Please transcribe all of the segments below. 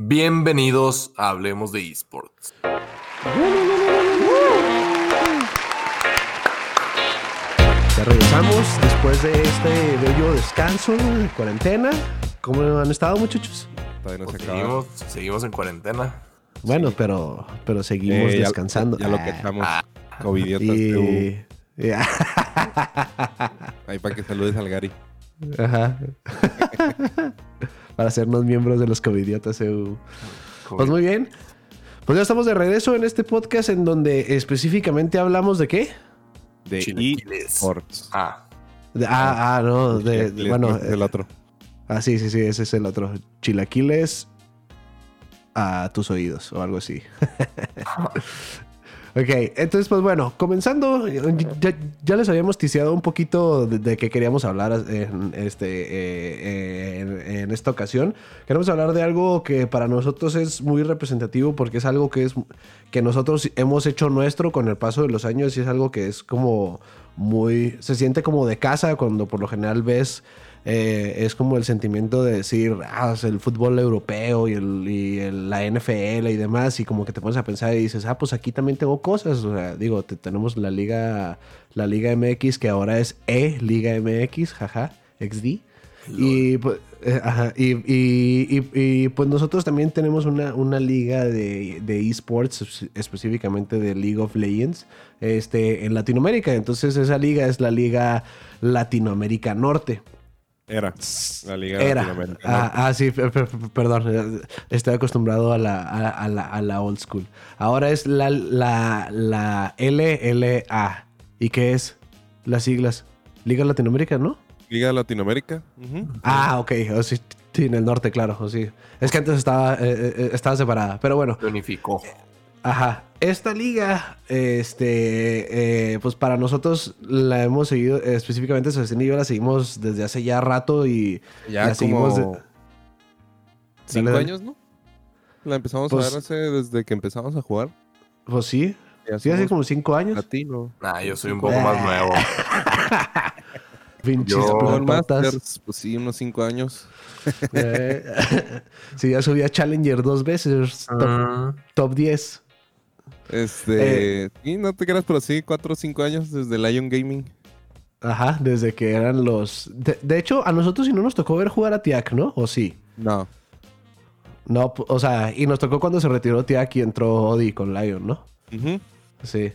Bienvenidos a Hablemos de Esports. Ya regresamos después de este bello descanso de cuarentena. ¿Cómo han estado, muchachos? Todavía no Pues se seguimos, seguimos en cuarentena. Bueno, pero, pero seguimos Eh, ya- descansando. Ya, lo Ah, que estamos. Covidiotas. y... y- Ahí para que saludes al Gary. Ajá. Para hacernos miembros de los covidiotas. EU. Pues muy bien. Pues ya estamos de regreso en este podcast en donde específicamente hablamos de qué? De Chilaquiles. eSports. Ah, De- ah, ah, no, de, bueno, es el eh, otro. ah, sí, sí, sí, ese es el otro. Chilaquiles a tus oídos o algo así. ok, entonces, pues bueno, comenzando, ya, ya les habíamos ticiado un poquito de, de qué queríamos hablar en, este, eh, en esta ocasión. Queremos hablar de algo que para nosotros es muy representativo porque es algo que es que nosotros hemos hecho nuestro con el paso de los años y es algo que es como muy se siente como de casa cuando por lo general ves eh, es como el sentimiento de decir ah, es el fútbol europeo y, el, y el- la NFL y demás y como que te pones a pensar y dices ah pues aquí también tengo cosas o sea digo te- tenemos la liga la liga MX que ahora es E Liga MX jaja XD y pues, eh, ajá, y, y- y- y, pues nosotros también tenemos una, una liga de, de esports, es- específicamente de League of Legends, este, en Latinoamérica. Entonces esa liga es la Liga Latinoamérica Norte. Era. La Liga Era. Ah, ah, sí, per- per- per- perdón. eh, Estoy acostumbrado a la, a, a la, a la old school. Ahora es la, la, la LLA. ¿Y qué es? Las siglas. Liga Latinoamérica, ¿no? Liga Latinoamérica. ujú. Ah, ok. O sí, sí, en el norte, claro. o sí. Es que antes estaba, eh, eh, estaba separada. Pero bueno, unificó. Ajá. Esta liga, este, eh, pues para nosotros la hemos seguido, eh, específicamente Sebastián y yo la seguimos desde hace ya rato y Ya la seguimos como de- cinco Dale, años, ¿no? La empezamos Pues- a ver hace desde que empezamos a jugar. pues sí, Ya sí, hace como cinco años. latino. Nah, yo soy un poco más nuevo. Pinches. Masters, pues sí, unos cinco años. Eh, sí, ya subí a Challenger dos veces, top, Ah, top 10. Este. Eh. sí, no te creas, pero sí, cuatro o cinco años desde Lion Gaming. Ajá, desde que eran los... De, de hecho, a nosotros sí no nos tocó ver jugar a Tiak, ¿no? ¿O sí? No. No, o sea, y nos tocó cuando se retiró Tiak y entró Odi con Lion, ¿no? Ujú. Sí.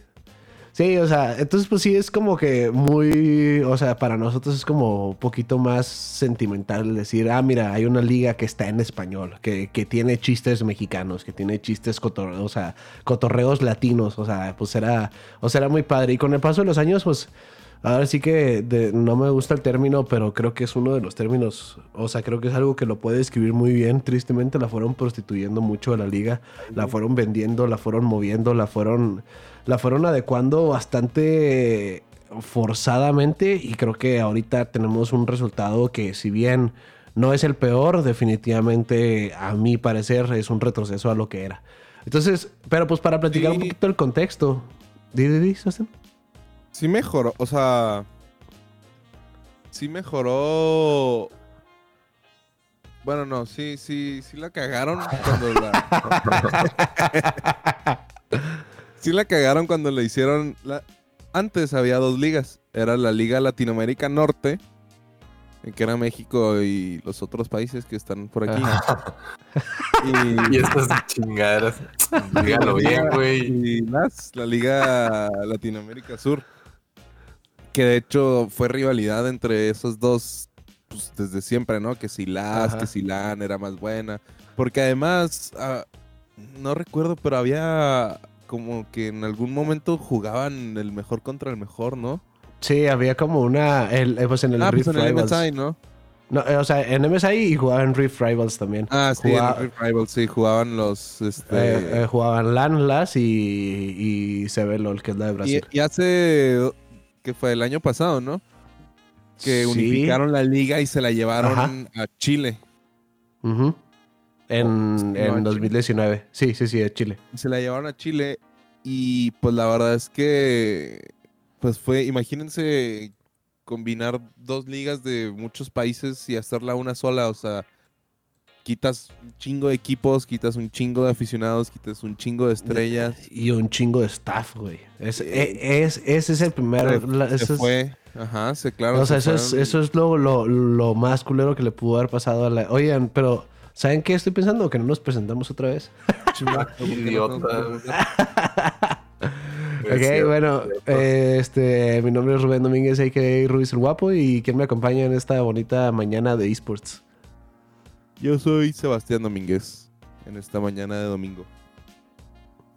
Sí, o sea, entonces pues sí es como que muy, o sea, para nosotros es como un poquito más sentimental decir, ah, mira, hay una liga que está en español, que, que tiene chistes mexicanos, que tiene chistes cotorreos, o sea, cotorreos latinos, o sea, pues era, o sea, era muy padre. Y con el paso de los años, pues, ahora sí que de- no me gusta el término, pero creo que es uno de los términos, o sea, creo que es algo que lo puede describir muy bien. Tristemente la fueron prostituyendo mucho a la liga, la fueron vendiendo, la fueron moviendo, la fueron la fueron adecuando bastante forzadamente y creo que ahorita tenemos un resultado que si bien no es el peor, definitivamente a mi parecer es un retroceso a lo que era. Entonces, pero pues para platicar un poquito el contexto. ¿Di? Sí mejoró, o sea. Sí mejoró. Bueno, no, sí, sí, sí la cagaron cuando la. sí la cagaron cuando le hicieron. la- Antes había dos ligas. Era la Liga Latinoamérica Norte, que era México y los otros países que están por aquí. Y estas chingaderas. Dígalo bien, güey. Y más, la Liga Latinoamérica Sur. Que de hecho fue rivalidad entre esos dos pues, desde siempre, ¿no? Que si las, Ajá. que si LAN era más buena. Porque además, ah, no recuerdo, pero había como que en algún momento jugaban el mejor contra el mejor, ¿no? Sí, había como una. El, eh, pues en el ah, Rift pues en el. MSI, ¿no? No, eh, o sea, en MSI y jugaban Rift Rivals también. Ah, sí, Jugaba- en Rift Rivals, sí, jugaban los... Este, Eh, eh, jugaban LAN, LAS y, y CBLOL, que es la de Brasil. y hace... que fue el año pasado, ¿no? Que Sí. unificaron la liga y se la llevaron Ajá. a Chile. Ujú. En, No, en en 2019. Sí, sí, sí, de Chile. Se la llevaron a Chile y pues la verdad es que pues fue, imagínense combinar dos ligas de muchos países y hacerla una sola, o sea, quitas un chingo de equipos, quitas un chingo de aficionados, quitas un chingo de estrellas. Y un chingo de staff, güey. Es, Sí. e- es- ese es el primer... Se, la- se eso es- fue. Ajá, se claro. o sea, se eso es, eso es lo, lo, lo más culero que le pudo haber pasado a la... Oigan, pero... ¿Saben qué estoy pensando? Que no nos presentamos otra vez. Idiota. Ok, bueno, eh, este, mi nombre es Rubén Domínguez, a.k.a. Rubis el Guapo, y ¿quién me acompaña en esta bonita mañana de esports? Yo soy Sebastián Domínguez en esta mañana de domingo.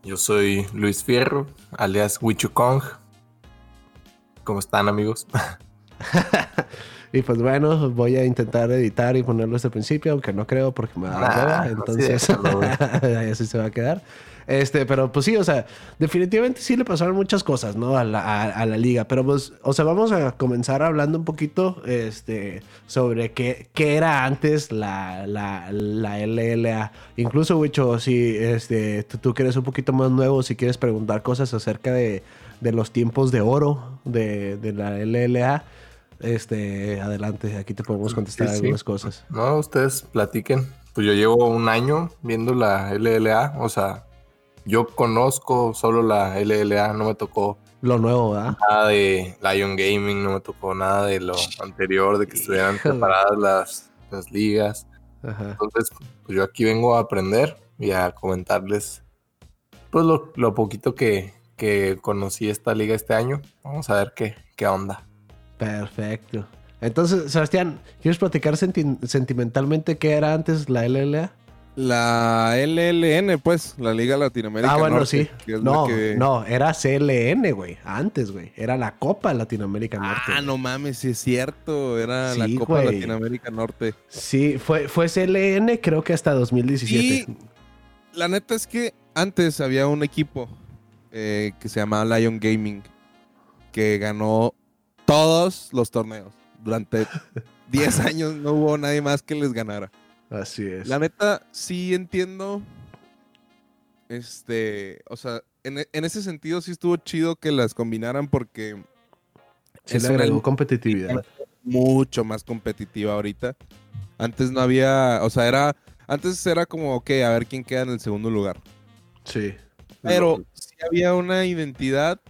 Yo soy Luis Fierro, alias Wichukong. ¿Cómo están, amigos? Y pues bueno, voy a intentar editar y ponerlo desde el principio, aunque no creo porque me da no, entonces ahí así se va a quedar. Este, pero pues sí, o sea, definitivamente sí le pasaron muchas cosas, ¿no? A la, a- a la liga. Pero pues, o sea, vamos a comenzar hablando un poquito este, sobre qué, qué era antes la, la, la LLA. Incluso, Wicho, si este, tú, tú que eres un poquito más nuevo, si quieres preguntar cosas acerca de, de los tiempos de oro de, de la LLA, este, adelante, aquí te podemos contestar Sí, sí. algunas cosas. No, ustedes platiquen. Pues yo llevo un año viendo la LLA, o sea, yo conozco solo la LLA, no me tocó Lo nuevo, ¿verdad? nada de Lion Gaming, no me tocó nada de lo anterior, de que estuvieran Híjole. separadas las, las ligas. Ajá. Entonces, pues yo aquí vengo a aprender y a comentarles pues lo, lo poquito que, que conocí esta liga este año. Vamos a ver qué, qué onda. Perfecto. Entonces, Sebastián, ¿quieres platicar senti- sentimentalmente qué era antes la LLA? La LLN, pues, la Liga Latinoamérica. ah, bueno, Norte, sí. No, que- no, era CLN, güey. Antes, güey. Era la Copa Latinoamérica Norte. Ah, no mames, sí es cierto. Era Sí, la Copa. Latinoamérica Norte. Sí, fue, fue CLN creo que hasta 2017. Y la neta es que antes había un equipo eh, que se llamaba Lion Gaming que ganó todos los torneos. Durante 10 años no hubo nadie más que les ganara. Así es. La neta, sí entiendo. Este, o sea, en, e- en ese sentido sí estuvo chido que las combinaran porque Sí le agregó competitividad. mucho más competitiva ahorita. Antes no había, o sea, era, antes era como, ok, a ver quién queda en el segundo lugar. Sí. Pero sí había una identidad,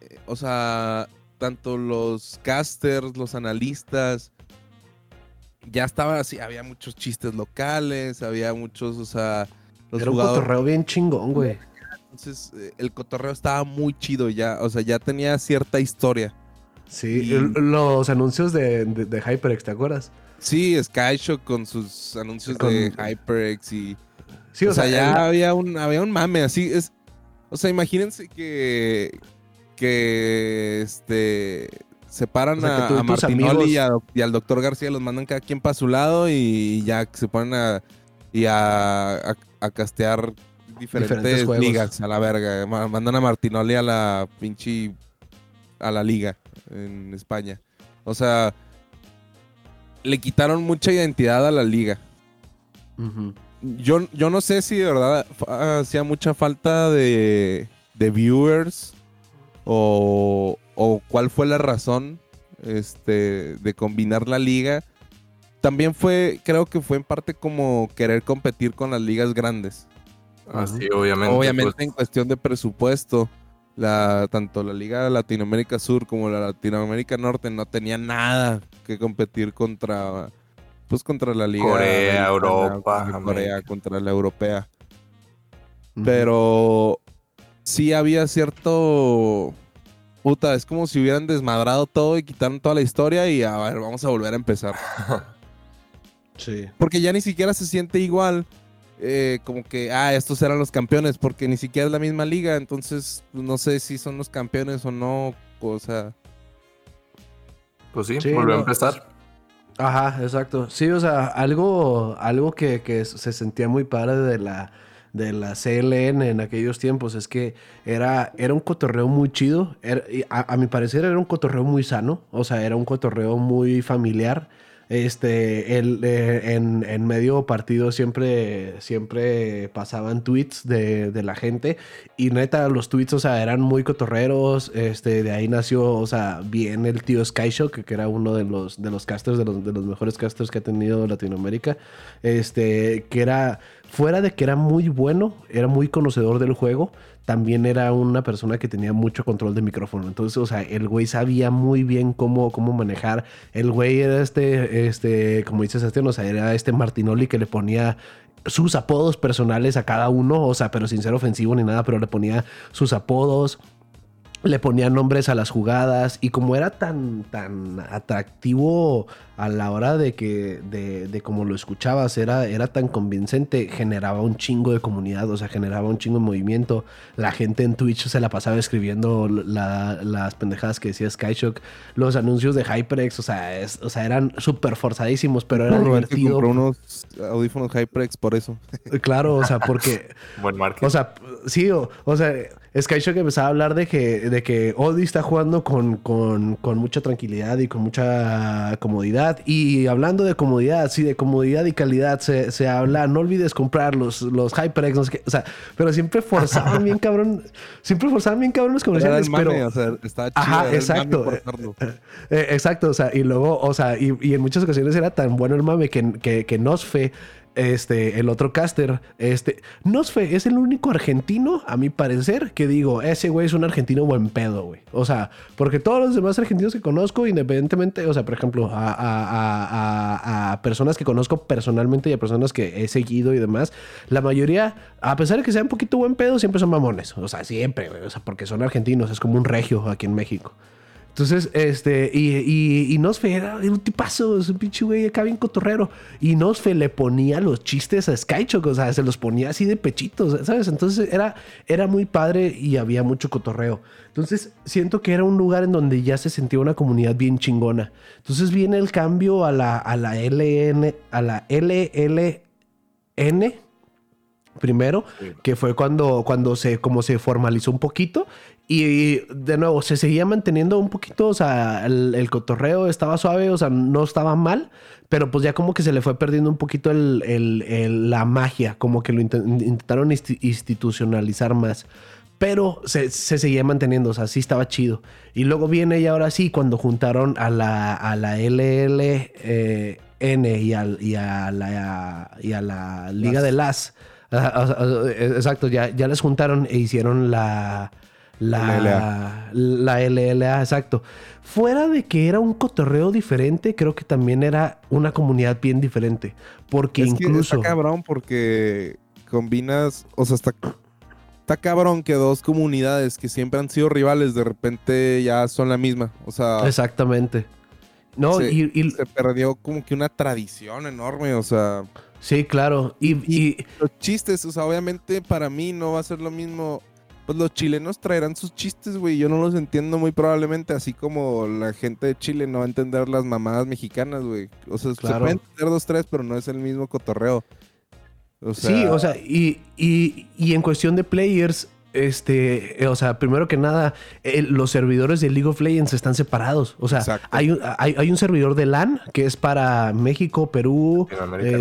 eh, o sea, tanto los casters, los analistas, ya estaba así, había muchos chistes locales, había muchos, o sea, los Era un cotorreo bien chingón, güey. Entonces, eh, el cotorreo estaba muy chido ya, o sea, ya tenía cierta historia. Sí. Y- Los anuncios de, de, de HyperX, ¿te acuerdas? Sí, Skyshock con sus anuncios Con- de HyperX y... Sí, o, sea, ya el- había un, había un mame, así es. O sea, imagínense que. Que este. Separan O sea, que a, a Martinoli amigos- y, a- y al doctor García, los mandan cada quien para su lado y ya se ponen a. y a, a, castear diferentes, ligas a la verga. Ma- Mandan a Martinoli a la pinche. a la liga en España. O sea. Le quitaron mucha identidad a la liga yo, yo no sé si de verdad hacía mucha falta de, de viewers o, o cuál fue la razón este, de combinar la liga. También fue, creo que fue en parte como querer competir con las ligas grandes. Así, obviamente. Obviamente pues, en cuestión de presupuesto, la, tanto la Liga Latinoamérica Sur como la Latinoamérica Norte no tenían nada que competir contra, pues contra la Liga Corea, Europa, contra Corea, contra la europea. Pero sí había cierto. Puta, es como si hubieran desmadrado todo y quitaron toda la historia y a ver, vamos a volver a empezar. Sí. Porque ya ni siquiera se siente igual. eh, como que, ah, estos eran los campeones, porque ni siquiera es la misma liga, entonces pues, no sé si son los campeones o no, o sea, Pues sí, Sí, volvió no, a empezar. Ajá, exacto. Sí, o sea, algo, algo que, que se sentía muy padre de la, de la CLN en aquellos tiempos es que era, era un cotorreo muy chido. A, a mi parecer era un cotorreo muy sano. O sea, era un cotorreo muy familiar. Este, eh, en, en medio partido siempre, siempre pasaban tweets de, de la gente y neta, los tweets, o sea, eran muy cotorreros. Este, de ahí nació, o sea, bien el tío Skyshock, que era uno de los, de los casters, de los, de los mejores casters que ha tenido Latinoamérica. Este, que era, fuera de que era muy bueno, era muy conocedor del juego, también era una persona que tenía mucho control de micrófono. Entonces, o sea, el güey sabía muy bien cómo, cómo manejar. El güey era este, este, como dices, este, o sea, era este Martinoli que le ponía sus apodos personales a cada uno, o sea, pero sin ser ofensivo ni nada, pero le ponía sus apodos, le ponía nombres a las jugadas y como era tan, tan atractivo a la hora de que, de, de como lo escuchabas, era, era tan convincente, generaba un chingo de comunidad, o sea, generaba un chingo de movimiento. La gente en Twitch se la pasaba escribiendo la- las pendejadas que decía Skyshock, los anuncios de HyperX, o sea, es- o sea eran súper forzadísimos, pero era divertido. compró unos audífonos HyperX por eso. Claro, o sea, porque... Buen marketing. O sea, sí, o, o sea, Skyshock empezaba a hablar de que, de que Odi está jugando con, con, con mucha tranquilidad y con mucha comodidad. Y hablando de comodidad, sí, de comodidad y calidad, se, se habla, no olvides comprar los, los HyperX, no sé qué, o sea, pero siempre forzaban bien cabrón, siempre forzaban bien cabrón los comerciales, el mame, pero... o sea, estaba chido. Ajá, exacto. hacerlo. Eh, exacto, o sea, y luego, o sea, y, y en muchas ocasiones era tan bueno el mame que, que, que Nosfe, este, el otro caster, este, Nosfe es el único argentino, a mi parecer, que digo, ese güey es un argentino buen pedo, güey. O sea, porque todos los demás argentinos que conozco, independientemente, o sea, por ejemplo, a, a- a- a- personas que conozco personalmente y a personas que he seguido y demás, la mayoría, a pesar de que sea un poquito buen pedo, siempre son mamones. O sea, siempre, güey. O sea, porque son argentinos, es como un regio aquí en México. Entonces, este, y, y, y Nosfe era un tipazo, es un pinche güey acá bien cotorrero. Y Nosfe le ponía los chistes a Skychock, o sea, se los ponía así de pechitos, ¿sabes? Entonces era, era muy padre y había mucho cotorreo. Entonces, siento que era un lugar en donde ya se sentía una comunidad bien chingona. Entonces viene el cambio a la, a la LN, a la LLN primero, que fue cuando, cuando se, como se formalizó un poquito. Y de nuevo, se seguía manteniendo un poquito, o sea, el, el cotorreo estaba suave, o sea, no estaba mal, pero pues ya como que se le fue perdiendo un poquito el, la magia, como que lo inten- intentaron insti- institucionalizar más. Pero se, se seguía manteniendo, o sea, sí estaba chido. Y luego viene y ahora sí, cuando juntaron a la, a la LLN y, al- y a la, y a la Liga Las. de las. Eh, Exacto, ya, ya les juntaron e hicieron la. La LLA. La LLA, exacto. Fuera de que era un cotorreo diferente, creo que también era una comunidad bien diferente. Porque Es que incluso. está cabrón porque combinas, o sea, está, está cabrón que dos comunidades que siempre han sido rivales de repente ya son la misma. O sea, Exactamente. No, se, y, y- se perdió como que una tradición enorme. O sea, sí, claro. Y, y- los chistes, o sea, obviamente para mí no va a ser lo mismo. Pues los chilenos traerán sus chistes, güey. Yo no los entiendo muy probablemente, así como la gente de Chile no va a entender las mamadas mexicanas, güey. O sea, se pueden entender dos, tres, pero no es el mismo cotorreo. O sea, sí, o sea, y, y- y en cuestión de players, este, eh, o sea, primero que nada, el- los servidores de League of Legends están separados. O sea, hay un, hay, hay un servidor de LAN que es para México, Perú,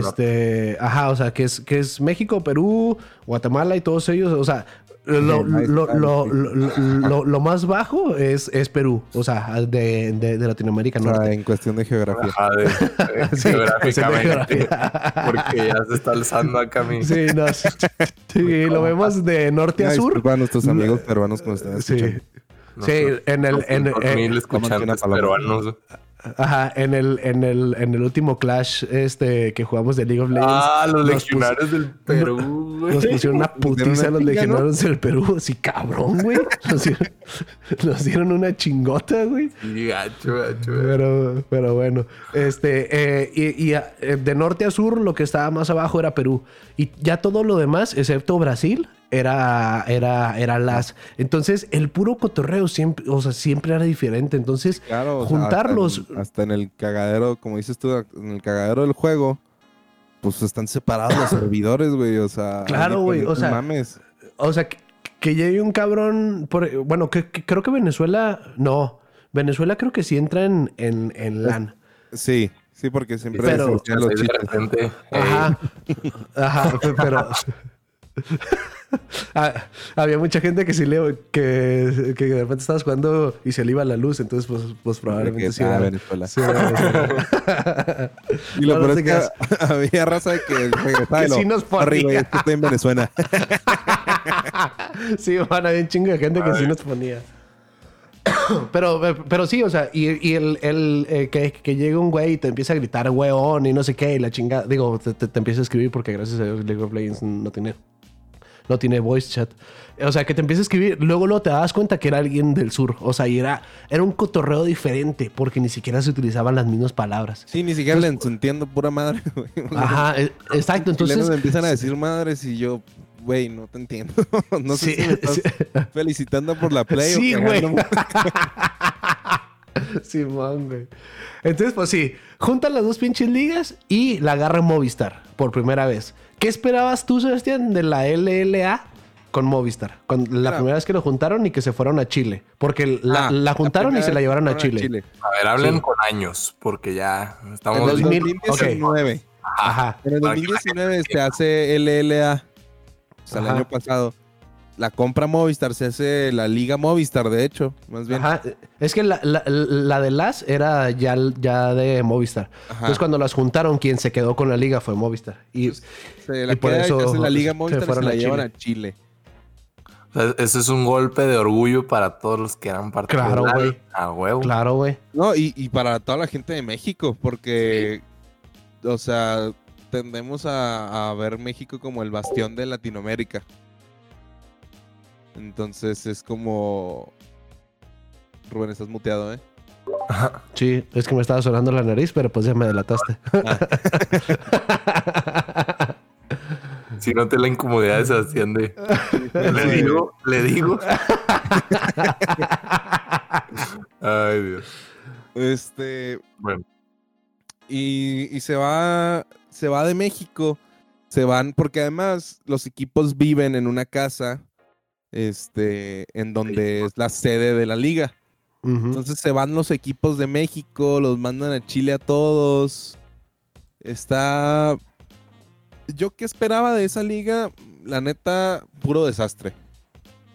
este, ajá, o sea, que es, que es México, Perú, Guatemala y todos ellos, o sea, lo, lo, lo- lo- lo- lo más bajo es, es Perú, o sea, de, de- de Latinoamérica o sea, Norte. en cuestión de geografía. Ajá, de, de- Sí, geográficamente. geografía. Porque ya se está alzando acá mi. Sí, no, sí, sí, lo vemos de norte a sur. disculpa a nuestros amigos peruanos que nos están Sí, escuchando. sí, en el, en, en- escuchantes una palabra. peruanos. Ajá, en el, en el, en el último Clash este que jugamos de League of Legends. Ah, los legionarios del Perú, güey. Nos pusieron una putiza a los legionarios del Perú. Sí, cabrón, güey. Nos dieron, nos dieron una chingota, güey. Sí, gacho, gacho. Pero, pero bueno, este, eh, y, y, eh, de norte a sur lo que estaba más abajo era Perú. Y ya todo lo demás, excepto Brasil, era, era, era las. Entonces, el puro cotorreo siempre, o sea, siempre era diferente. Entonces, Claro, o sea, juntarlos. Hasta en, hasta en el cagadero, como dices tú, en el cagadero del juego, pues están separados los servidores, güey. O sea, Claro, güey, o sea, mames. O sea, que, que llegue un cabrón. Por, bueno, que, que creo que Venezuela. No. Venezuela creo que sí entra en, en, en LAN. Sí, Sí, porque siempre Pero- los chistes. repente, eh, Ajá. Ajá, pe- pero. Ah, había mucha gente que sí le. Que, que de repente estabas jugando y se le iba la luz, entonces, pues, pues probablemente sí. era- Venezuela. sí era Venezuela. Y lo No, no es que había raza de que regresaba Que sí nos ponía. "Sorry, güey, es que estoy en Venezuela. sí, van, había un chingo de gente que sí nos ponía. Pero, pero sí, o sea, y, y el, el, eh, que, que llega un güey y te empieza a gritar weón y no sé qué, y la chingada. Digo, te, te- te empieza a escribir porque gracias a Dios League of Legends no tiene, no tiene voice chat. O sea, que te empieza a escribir, luego, luego te das cuenta que era alguien del sur. O sea, y era, era un cotorreo diferente porque ni siquiera se utilizaban las mismas palabras. Sí, ni siquiera le entiendo pura madre, güey. Ajá, eh, exacto. Entonces, me empiezan a decir madres y yo, güey, no te entiendo. no sé Sí, si me estás sí. felicitando por la play Sí, o güey. Simón, güey. Entonces, pues sí, juntan las dos pinches ligas y la agarra Movistar por primera vez. ¿Qué esperabas tú, Sebastián, de la LLA con Movistar? Cuando, la primera vez que lo juntaron y que se fueron a Chile. Porque la, Ah, la juntaron y se la llevaron a Chile. A ver, hablen Sí. con años, porque ya En estamos... 2000, 2019. Ajá. En el Para que la 2019 se hace LLA. O sea, el año pasado. La compra Movistar, se hace la Liga Movistar, de hecho, más bien. Ajá. Es que la, la- la de las era ya, ya de Movistar. Ajá. Entonces, cuando las juntaron, quien se quedó con la liga fue Movistar. Y Se la y por eso se hace la Liga se Movistar y se fueron la a llevan a Chile. O sea, ese es un golpe de orgullo para todos los que eran parte Claro, de la- güey. A huevo. claro, güey. No, y, y para toda la gente de México, porque, o sea, tendemos a, a ver México como el bastión de Latinoamérica. Entonces es como... Rubén, estás muteado, ¿eh? Sí, es que me estaba sonando la nariz, pero pues ya me delataste. Si no te la incomodidad de Sebastián de... le digo, le digo. Ay, Dios. Este... Bueno. Y, y se va... Se va de México. Se van porque además los equipos viven en una casa. Este... En donde es la sede de la liga. Entonces se van los equipos de México, los mandan a Chile a todos. Está. Yo qué esperaba de esa liga, la neta, puro desastre.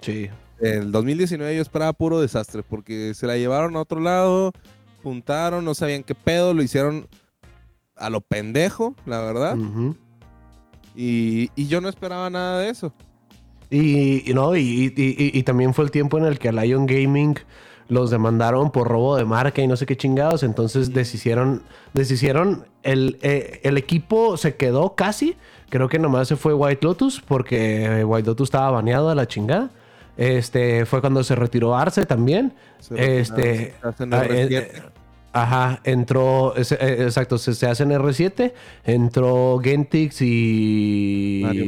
Sí. El 2019 yo esperaba puro desastre porque se la llevaron a otro lado, puntaron, no sabían qué pedo, lo hicieron a lo pendejo, la verdad. Y, y yo no esperaba nada de eso. Y, y no, y, y- también fue el tiempo en el que a Lion Gaming los demandaron por robo de marca y no sé qué chingados. Entonces deshicieron, deshicieron el, eh, el equipo se quedó casi. Creo que nomás se fue White Lotus porque White Lotus estaba baneado a la chingada. Este fue cuando se retiró Arce también. Se Este, hacen ah, R7. eh, Ajá, entró, eh, exacto, se, se hace en R7, entró Gentix y... Mario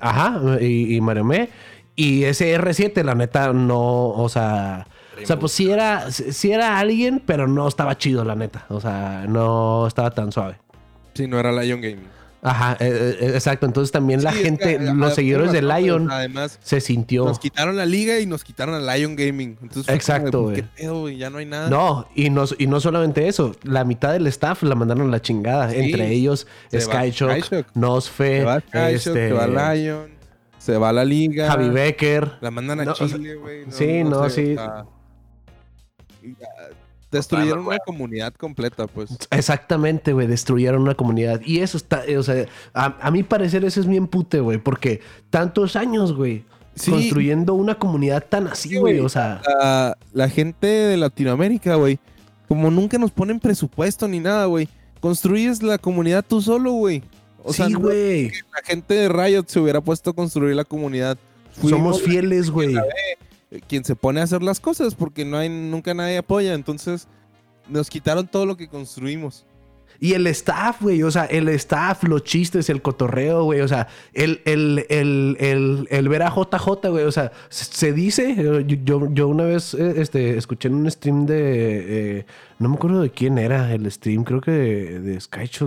Ajá, y, Mario Me. Y ese R7, la neta, no, o sea... O sea, pues sí era, era alguien, pero no estaba chido, la neta. O sea, no estaba tan suave. Sí, no era Lion Gaming. Ajá, eh, eh, exacto. Entonces también la Sí, gente, que, los seguidores de pues, Lion Además, se sintió... Nos quitaron la liga y nos quitaron a Lion Gaming. Entonces Exacto, de, güey. Ya no hay nada. No, y no, y no solamente eso, la mitad del staff la mandaron a la chingada. Sí, Entre ellos, va Skyshock. Nosfe, Se va Kaisho, este, se va Lion, se va la liga. Javi Becker. La mandan a No, Chile, güey. sí, no, sí. o sea, y, ah, destruyeron una comunidad completa, pues. Exactamente, güey, destruyeron una comunidad. Y eso está, eh, o sea, a, a mi parecer eso es bien pute, güey, porque tantos años, güey, Sí. construyendo una comunidad tan así, Sí, güey, o sea... La, la gente de Latinoamérica, güey, como nunca nos ponen presupuesto ni nada, güey, construyes la comunidad tú solo, güey. O sea, sí, no- güey, la gente de Riot se hubiera puesto a construir la comunidad. Fuimos somos fieles, güey. Quien se pone a hacer las cosas porque no hay nunca nadie apoya. Entonces nos quitaron todo lo que construimos. Y el staff, güey, o sea, el staff, los chistes, el cotorreo, güey, o sea, el, el, el, el, el ver a JJ, güey, o sea, se, dice, yo, yo, una vez eh, este, escuché en un stream de, eh, no me acuerdo de quién era el stream, creo que de, de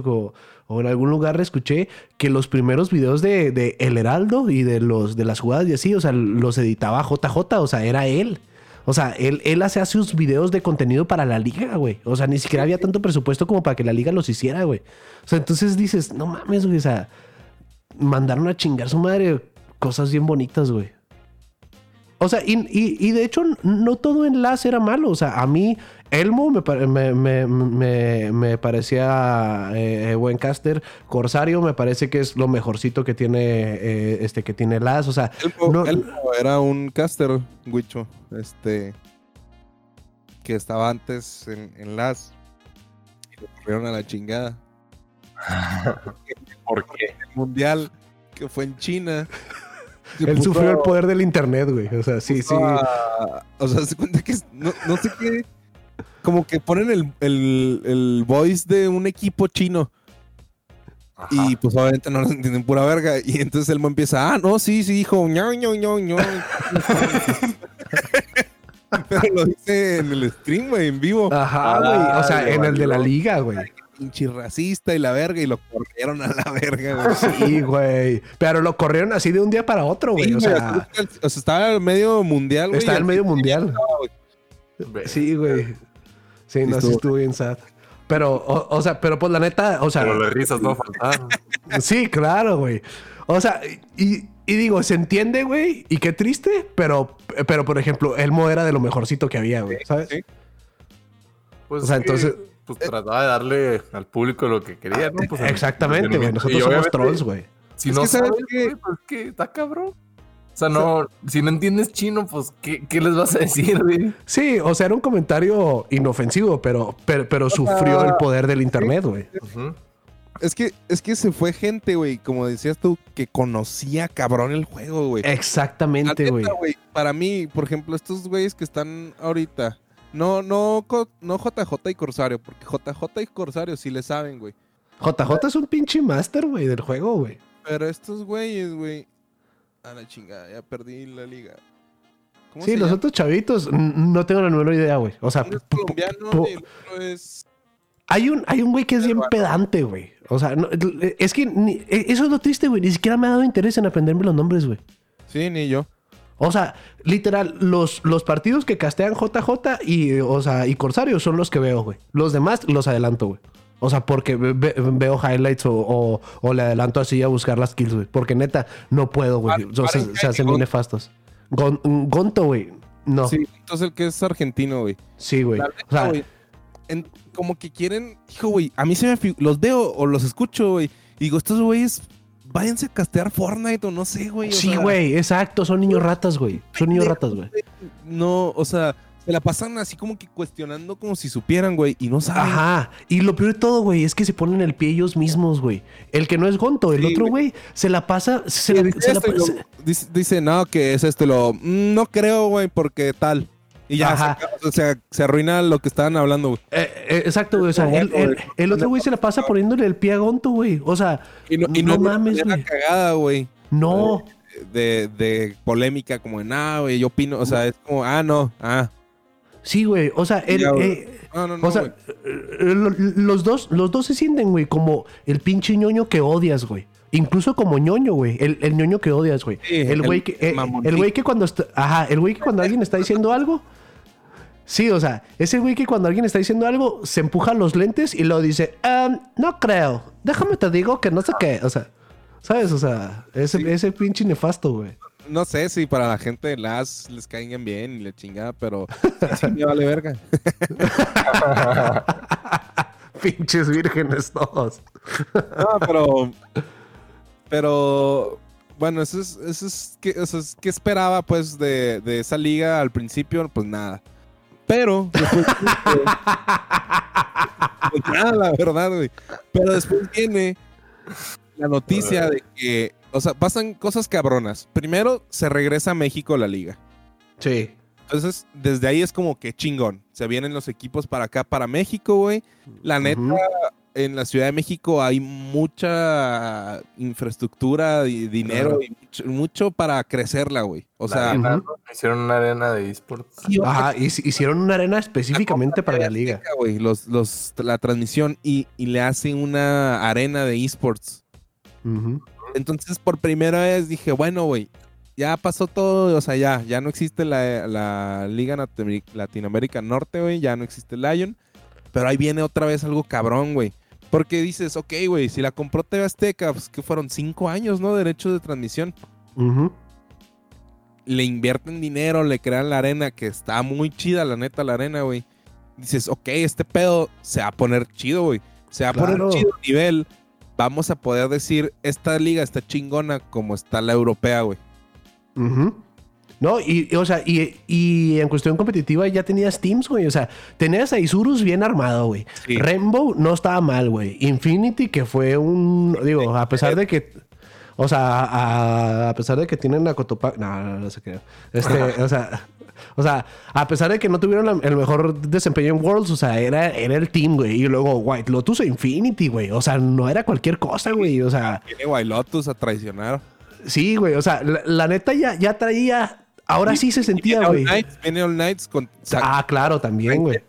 o, o en algún lugar escuché que los primeros videos de, de El Heraldo y de, los, de las jugadas y así, o sea, los editaba JJ, o sea, era él. O sea, él, él hace sus videos de contenido para la liga, güey. O sea, ni siquiera había tanto presupuesto como para que la liga los hiciera, güey. O sea, entonces dices, no mames, güey. O sea, mandaron a chingar su madre cosas bien bonitas, güey. O sea, y, y- y de hecho, no todo enlace era malo. O sea, a mí, Elmo me, pare- me, me- me- me parecía eh, buen caster. Corsario me parece que es lo mejorcito que tiene eh, este que tiene Las. O sea, Elmo, no- Elmo era un caster, Wicho, este, que estaba antes en, en las y lo corrieron a la chingada. ¿Por qué? El mundial que fue en China. se él sufrió el poder del internet, güey. O sea, sí, sí. a- o sea, se cuenta que no sé qué. Como que ponen el, el, el voice de un equipo chino. Ajá. Y pues obviamente no nos entienden pura verga. Y entonces Elmo empieza, ah, no, sí, sí, hijo, ño, ño, ño, ño. Pero lo dice en el stream, güey, en vivo. Ajá, güey. O sea, Ah, en el de la liga, güey. Pinche racista y la verga. Y lo corrieron a la verga, güey. Sí, güey. Pero lo corrieron así de un día para otro, güey. Sí, O sea, o sea, estaba en medio mundial, güey. está y en al medio mundial. estaba. Sí, güey. Sí, no, sí estuvo- bien sad. Pero, o, o sea, pero pues la neta, o sea, Pero las risas no faltaron. sí, claro, güey. O sea, y, y digo, se entiende, güey, y qué triste, pero, pero por ejemplo, Elmo era de lo mejorcito que había, güey, ¿sabes? sí. Pues O sea, entonces- Pues trataba de darle al público lo que quería, ¿no? Pues, Exactamente, y güey. Nosotros somos trolls, güey. Si Es no que sabes sabes, que- güey, pues que está cabrón. O sea, no, si no entiendes chino, pues, ¿qué, qué les vas a decir, güey? Sí, o sea, era un comentario inofensivo, pero, pero, pero sufrió el poder del internet, güey. Es que, es que se fue gente, güey, como decías tú, que conocía cabrón el juego, güey. Exactamente, güey. Para mí, por ejemplo, estos güeyes que están ahorita. No, no, no JJ y Corsario, porque JJ y Corsario sí le saben, güey. JJ es un pinche master, güey, del juego, güey. Pero estos güeyes, güey. A la chingada, ya perdí la liga. ¿Cómo Sí, los llama? otros chavitos, no tengo la menor idea, güey. O sea, Uno es colombiano y el otro es. hay un, hay un güey que es bien pedante, güey. O sea, no, es que ni- e- eso es lo triste, güey. Ni siquiera me ha dado interés en aprenderme los nombres, güey. Sí, ni yo. O sea, literal, los, los partidos que castean JJ y, o sea, y Corsario son los que veo, güey. Los demás los adelanto, güey. O sea, porque ve- ve- veo highlights o, o- o le adelanto así a buscar las kills, güey. Porque neta, no puedo, güey. O sea, se, hacen y bien Gonto. nefastos. Gon- Gonto, güey. No. Sí, Sí, entonces el que es argentino, güey. güey. La O sea, güey, en- como que quieren, hijo, güey, a mí se me los veo o los escucho, güey, y digo, estos güeyes, váyanse a castear Fortnite o no sé, güey. sí, güey. Exacto. Son niños ratas, güey. Son niños ratas, güey. No, o sea, se la pasan así como que cuestionando como si supieran, güey, y no saben. Ajá. Y lo peor de todo, güey, es que se ponen el pie ellos mismos, güey. El que no es Gonto, el Sí, otro, güey. se la pasa. Se la, dice, se la dice, dice, no, que es esto, y lo, "Mm, no creo, güey, porque tal. Y ya, se, sea, se arruina lo que estaban hablando, güey. Eh, eh, exacto, güey. O sea, el, el- el otro güey se la pasa poniéndole el pie a Gonto, güey. O sea, Y no, y No no, mames, una güey. cagada, güey. no. De, de polémica, como de, nah, güey, yo opino, o sea, es como, ah, no, ah. Sí, güey. O sea, el, eh, No, no, no, o sea, eh, lo- los dos, los dos se sienten, güey, como el pinche ñoño que odias, güey. Incluso como ñoño, güey. El, el ñoño que odias, güey. Sí, el güey que, eh, el güey que cuando está, ajá, el güey que cuando alguien está diciendo algo. Sí, o sea, ese güey que cuando alguien está diciendo algo se empuja los lentes y lo dice, "Em, no creo. Déjame te digo que no sé qué. O sea, ¿sabes? O sea, ese, Sí. ese pinche nefasto, güey. No sé si para la gente de las les caigan bien y le chingada, pero sí me vale verga. Pinches vírgenes todos. No, pero. Pero. Bueno, eso es. Eso es que, eso es que esperaba, pues, de, de esa liga al principio, pues nada. Pero. Después, pues nada, la verdad, güey. Pero después viene la noticia de que. O sea, pasan cosas cabronas. Primero, se regresa a México la liga. Sí. Entonces, desde ahí es como que chingón. Se vienen los equipos para acá, para México, güey. La neta, en la Ciudad de México hay mucha infraestructura y dinero y mucho, mucho para crecerla, güey. O La sea, arena, Ujú. ¿no? Hicieron una arena de esports. sí, Ajá, hic- hicieron una arena específicamente para la liga. Güey, los, los, la transmisión y, y le hacen una arena de esports. Ujú. Entonces, por primera vez dije, bueno, güey, ya pasó todo, o sea, ya, ya no existe la, la Liga Latinoamérica- Norte, güey, ya no existe Lion, pero ahí viene otra vez algo cabrón, güey. Porque dices, ok, güey, si la compró TV Azteca, pues que fueron cinco años, ¿no? Derechos de transmisión. Le invierten dinero, le crean la arena, que está muy chida, la neta, la arena, güey. Dices, ok, este pedo se va a poner chido, güey. Se va a Claro. poner chido nivel. Vamos a poder decir, esta liga está chingona como está la europea, güey. No, y, y, o sea, y, y en cuestión competitiva ya tenías teams, güey. O sea, tenías a Isurus bien armado, güey. Sí. Rainbow no estaba mal, güey. Infinity, que fue un. Digo, a pesar de que. O sea, a, a pesar de que tienen a Cotopaxi. No, no, no sé qué. Este, o sea. O sea, a pesar de que no tuvieron la- el mejor desempeño en Worlds, o sea, era, era el team, güey. Y luego White Lotus e Infinity, güey. O sea, no era cualquier cosa, güey. O sea, Viene Wailotus a traicionar. sí, güey. O sea, la, la neta ya, ya traía. Ahora sí se sentía, All güey. Viene All Knights con. o sea, Ah, claro, también, güey.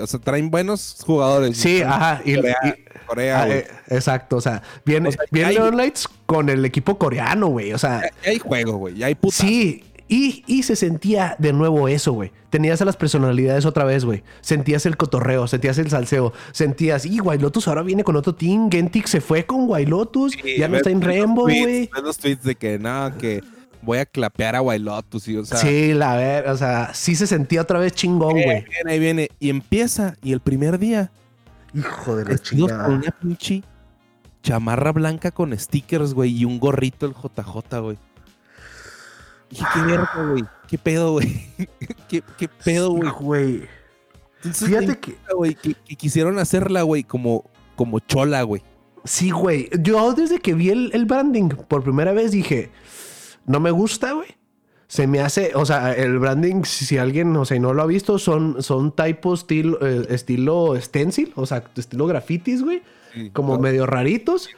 o sea, traen buenos jugadores. Sí, ajá. Y, Corea, y- Corea, ah, güey. eh, exacto, o sea, viene, O sea, viene hay- Leon Knights con el equipo coreano, güey. O sea, Ya- ya hay juego, güey. Ya hay puta. sí. Y, y se sentía de nuevo eso, güey. Tenías a las personalidades otra vez, güey. Sentías el cotorreo, sentías el salseo, sentías, y Lotus ahora viene con otro team. Gentic se fue con Lotus, ya no está en Rainbow, güey. Los tweets de que no, que voy a clapear a Wailotus. Y, o sea, Sí, la ver, o sea, sí se sentía otra vez chingón, ahí güey. viene, ahí viene. Y empieza. Y el primer día, Hijo de la con chingada. una pinche chamarra blanca con stickers, güey. Y un gorrito el JJ, güey. Dije, qué verga, güey. ¿Qué pedo, güey? ¿Qué, qué pedo, güey? güey. Fíjate que, quisieron hacerla, güey, como, como chola, güey. Sí, güey. Yo desde que vi el, el branding por primera vez dije, no me gusta, güey. Se me hace, o sea, el branding, si alguien, o sea, no lo ha visto, son, son tipo estilo, eh, estilo stencil, o sea, estilo grafitis, güey. Sí, Como medio raritos,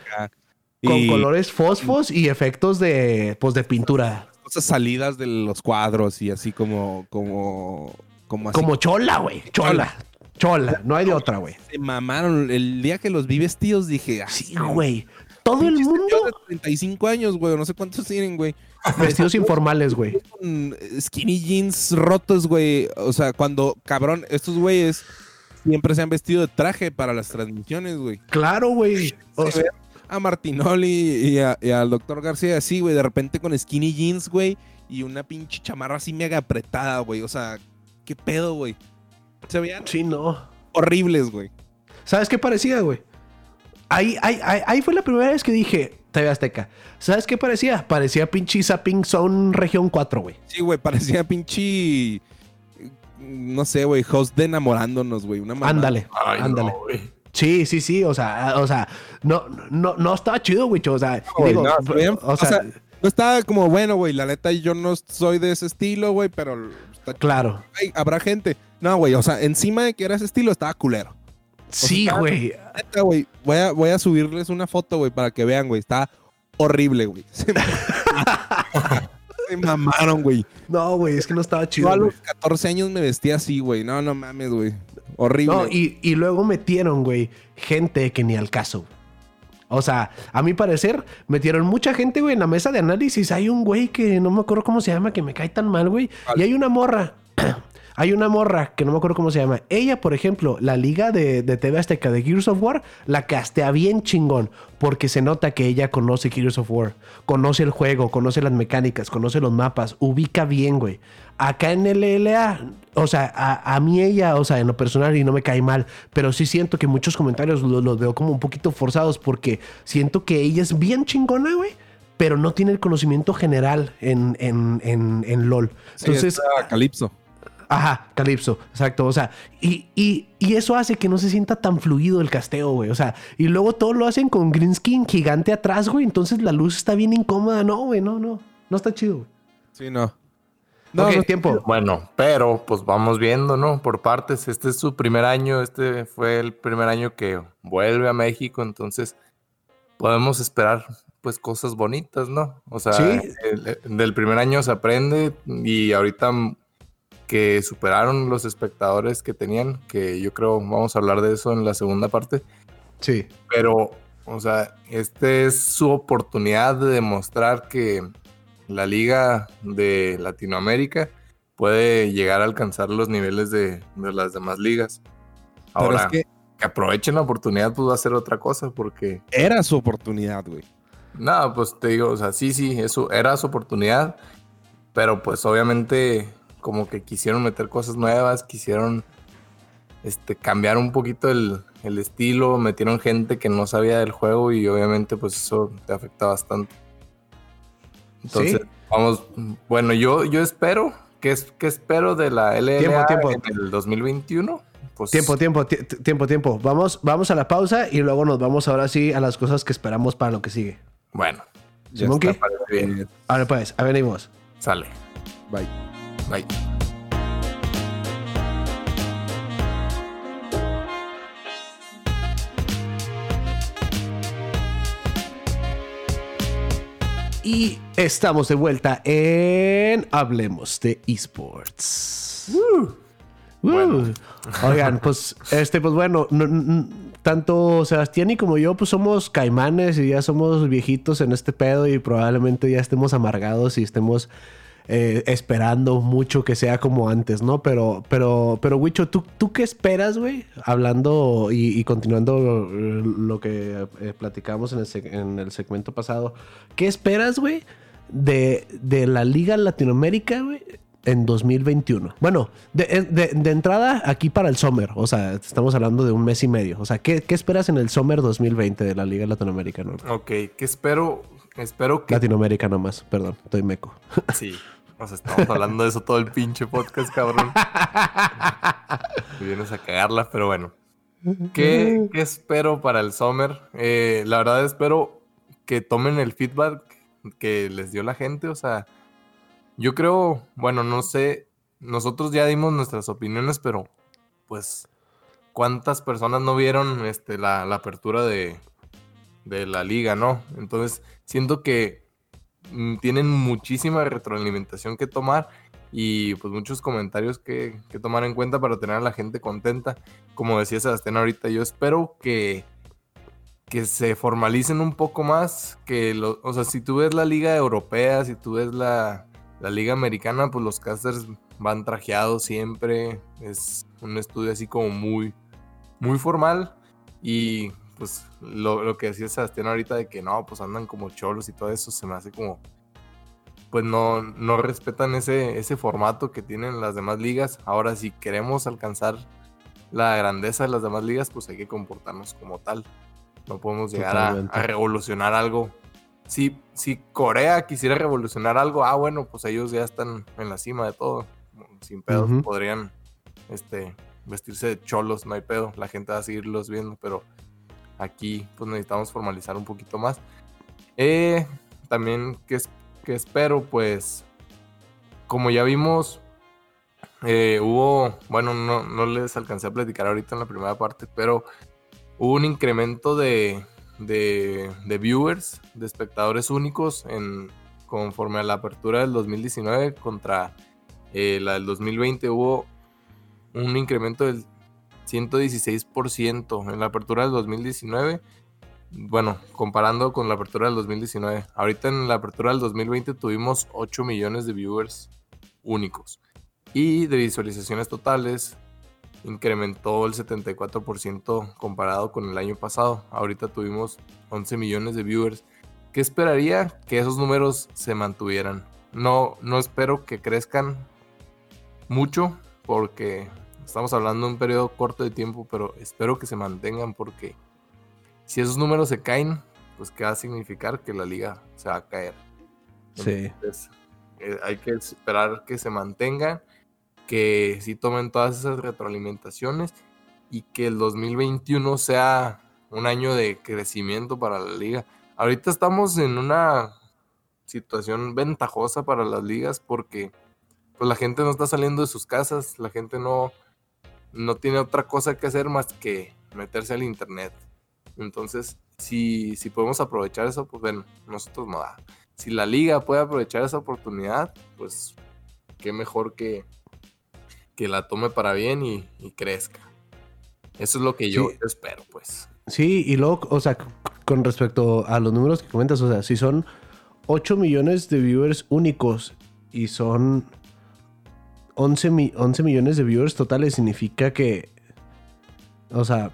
con y colores fosfos y efectos de, pues, de pintura. Cosas salidas de los cuadros y así como, como, como así. Como chola, güey. Chola. Chola. No hay de otra, güey. Se mamaron. El día que los vi vestidos dije, ah, Sí, güey. Todo el mundo de 35 años, güey, no sé cuántos tienen, güey. vestidos informales, güey. Con skinny jeans rotos, güey. O sea, cuando, cabrón, estos güeyes siempre se han vestido de traje para las transmisiones, güey. Claro, güey. O Se sea, a Martinoli y, a- y al doctor García así, güey, de repente con skinny jeans, güey, y una pinche chamarra así mega apretada, güey. O sea, ¿qué pedo, güey? Se veían sí, no. horribles, güey. ¿Sabes qué parecía, güey? Ahí, ahí, ahí, ahí fue la primera vez que dije TV Azteca. ¿Sabes qué parecía? Parecía pinche Zapping Zone Región 4, güey. Sí, güey, parecía pinche. No sé, güey, host de enamorándonos, güey. Una. Ándale, Ay, ándale. no, güey. Sí, sí, sí. O sea, o sea, no, no, no estaba chido, güey. O sea, digo, no, se veían- o sea, No estaba como, bueno, güey, la neta yo no soy de ese estilo, güey, pero está- claro. ay, habrá gente. No, güey, o sea, encima de que era ese estilo, estaba culero. Sí, güey. Neta, güey, voy a, voy a subirles una foto, güey, para que vean, güey. Está horrible, güey. Se, ma- Se mamaron, güey. No, güey, es que no estaba chido. Yo a los 14 años me vestía así, güey. No, no mames, güey. Horrible. No, y, y luego metieron, güey, gente que ni al caso. O sea, a mi parecer, metieron mucha gente, güey, en la mesa de análisis. Hay un güey que no me acuerdo cómo se llama, que me cae tan mal, güey. Y hay una morra. hay una morra que no me acuerdo cómo se llama. Ella, por ejemplo, la liga de, de TV Azteca de Gears of War, la castea bien chingón. Porque se nota que ella conoce Gears of War. Conoce el juego, conoce las mecánicas, conoce los mapas. Ubica bien, güey. Acá en el LLA, o sea, a, a mí ella, o sea, en lo personal y no me cae mal, pero sí siento que muchos comentarios lo- los veo como un poquito forzados porque siento que ella es bien chingona, güey, pero no tiene el conocimiento general en, en, en, en LOL. Entonces, Calypso. Ajá, Calypso, exacto. O sea, y, y, y eso hace que no se sienta tan fluido el casteo, güey. O sea, y luego todo lo hacen con green skin gigante atrás, güey. Entonces la luz está bien incómoda. No, güey, no, no. No está chido, güey. Sí, no. No, No, no, tiempo. Bueno, pero pues vamos viendo, ¿no? Por partes. Este es su primer año. Este fue el primer año que vuelve a México. Entonces podemos esperar pues cosas bonitas, ¿no? O sea, Sí. el- el- del primer año se aprende y ahorita que superaron los espectadores que tenían, que yo creo vamos a hablar de eso en la segunda parte. Sí. Pero, o sea, este es su oportunidad de demostrar que la liga de Latinoamérica puede llegar a alcanzar los niveles de, de las demás ligas. Ahora, es que que aprovechen la oportunidad, pues va a ser otra cosa, porque era su oportunidad, güey. Nada, pues te digo, o sea, sí, sí, eso era su oportunidad, pero pues obviamente como que quisieron meter cosas nuevas, quisieron este, cambiar un poquito el, el estilo, metieron gente que no sabía del juego y obviamente pues eso te afecta bastante. Entonces, Sí. vamos, bueno, yo, yo espero, ¿qué, qué espero de la LLA Tiempo, tiempo. en el 2021? Pues, Tiempo, tiempo, ti- tiempo, tiempo. Vamos, vamos a la pausa y luego nos vamos ahora sí a las cosas que esperamos para lo que sigue. Bueno, Eh, Ahora pues, a venimos. sale, bye. Bye. Y estamos de vuelta en Hablemos de Esports. Bueno. Uh. Oigan, pues, este, pues bueno, no- tanto Sebastián y como yo, pues somos caimanes y ya somos viejitos en este pedo y probablemente ya estemos amargados y estemos eh, esperando mucho que sea como antes, ¿no? Pero, pero, pero, Wicho, ¿tú, tú qué esperas, güey? Hablando y, y continuando lo que eh, platicamos en el, en el segmento pasado, ¿qué esperas, güey? De, de la Liga Latinoamérica, güey, en 2021. Bueno, de, de- de entrada aquí para el Summer, o sea, estamos hablando de un mes y medio. O sea, ¿qué, qué esperas en el Summer 2020 de la Liga Latinoamérica? No? Ok, ¿qué espero? Espero que Latinoamérica nomás, perdón, estoy meco. Sí. Sea, estamos hablando de eso todo el pinche podcast, cabrón. Vienes a cagarla, pero bueno. ¿Qué, qué espero para el Summer? Eh, la verdad espero que tomen el feedback que les dio la gente. O sea, yo creo, bueno, no sé, nosotros ya dimos nuestras opiniones, pero pues, ¿cuántas personas no vieron este, la, la apertura de, de la liga, no? Entonces, siento que tienen muchísima retroalimentación que tomar y pues muchos comentarios que, que tomar en cuenta para tener a la gente contenta. Como decía Sebastián ahorita, yo espero que, que se formalicen un poco más, que lo- o sea, si tú ves la liga europea, si tú ves la, la liga americana, pues los casters van trajeados siempre, es un estudio así como muy, muy formal y pues lo, lo que decía Sebastián ahorita de que no, pues andan como cholos y todo eso, se me hace como, pues no, no respetan ese, ese formato que tienen las demás ligas. Ahora, si queremos alcanzar la grandeza de las demás ligas, pues hay que comportarnos como tal. No podemos llegar a, revolucionar algo. Si, si Corea quisiera revolucionar algo, ah, bueno, pues ellos ya están en la cima de todo. Sin pedos, podrían este, vestirse de cholos, no hay pedo. La gente va a seguirlos viendo, pero aquí pues necesitamos formalizar un poquito más. Eh, también que, es, que espero, pues, como ya vimos, eh, hubo, bueno, no, no les alcancé a platicar ahorita en la primera parte, pero hubo un incremento de, de, de viewers, de espectadores únicos en, conforme a la apertura del 2019 contra eh, la del 2020 hubo un incremento del 116% en la apertura del 2019. Bueno, comparando con la apertura del 2019. Ahorita en la apertura del 2020 tuvimos 8 millones de viewers únicos. Y de visualizaciones totales incrementó el 74% comparado con el año pasado. Ahorita tuvimos 11 millones de viewers. ¿Qué esperaría? Que esos números se mantuvieran. No, no espero que crezcan mucho porque estamos hablando de un periodo corto de tiempo, pero espero que se mantengan porque si esos números se caen, pues ¿qué va a significar? Que la liga se va a caer. Sí. Entonces, eh, hay que esperar que se mantengan, que sí tomen todas esas retroalimentaciones y que el 2021 sea un año de crecimiento para la liga. Ahorita estamos en una situación ventajosa para las ligas porque pues la gente no está saliendo de sus casas, la gente no, no tiene otra cosa que hacer más que meterse al internet. Entonces, si, si podemos aprovechar eso, pues bueno, nosotros no da. Si la liga puede aprovechar esa oportunidad, pues qué mejor que, que la tome para bien y, y crezca. Eso es lo que yo Sí. espero, pues. Sí, y luego, o sea, con respecto a los números que comentas, o sea, si son 8 millones de viewers únicos y son 11, mi- 11 millones de viewers totales, significa que. O sea,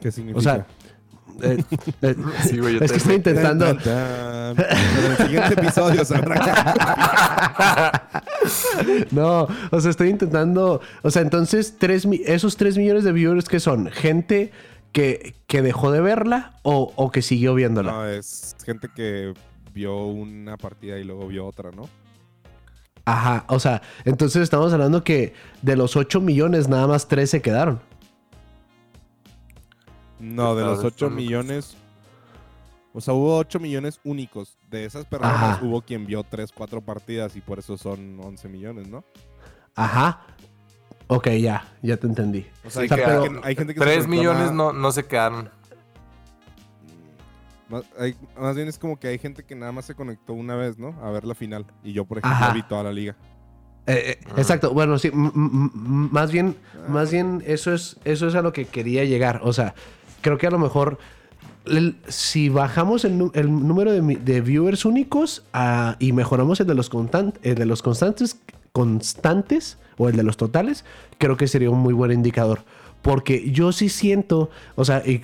¿Qué significa? o sea. eh, eh, Sí, güey, yo es que estoy intentando. Tan, tan, tan. En el siguiente episodio sabrá. No, o sea, estoy intentando. O sea, entonces, tres, mi- esos 3 millones de viewers que son gente que, que dejó de verla o, o que siguió viéndola. No, es gente que vio una partida y luego vio otra, ¿no? Ajá, o sea, entonces estamos hablando que de los 8 millones, nada más 3 se quedaron. No, de los 8 están- millones. O sea, hubo 8 millones únicos. De esas personas Ajá. hubo quien vio 3, 4 partidas y por eso son 11 millones, ¿no? Ajá. Ok, ya, ya te entendí. O sea, hay, que gente pero- que, hay gente que se 3 conectó millones no, no se quedaron. Más, hay- más bien es como que hay gente que nada más se conectó una vez, ¿no? A ver la final. Y yo, por ejemplo, Ajá. vi toda la liga. Eh, eh, Ajá. exacto, bueno, sí, más bien, más bien eso es, eso es a lo que quería llegar. O sea, creo que a lo mejor el- si bajamos el, el número de, de viewers únicos ah, y mejoramos el de los constan- el de los constantes, constantes o el de los totales, creo que sería un muy buen indicador. Porque yo sí siento, o sea, y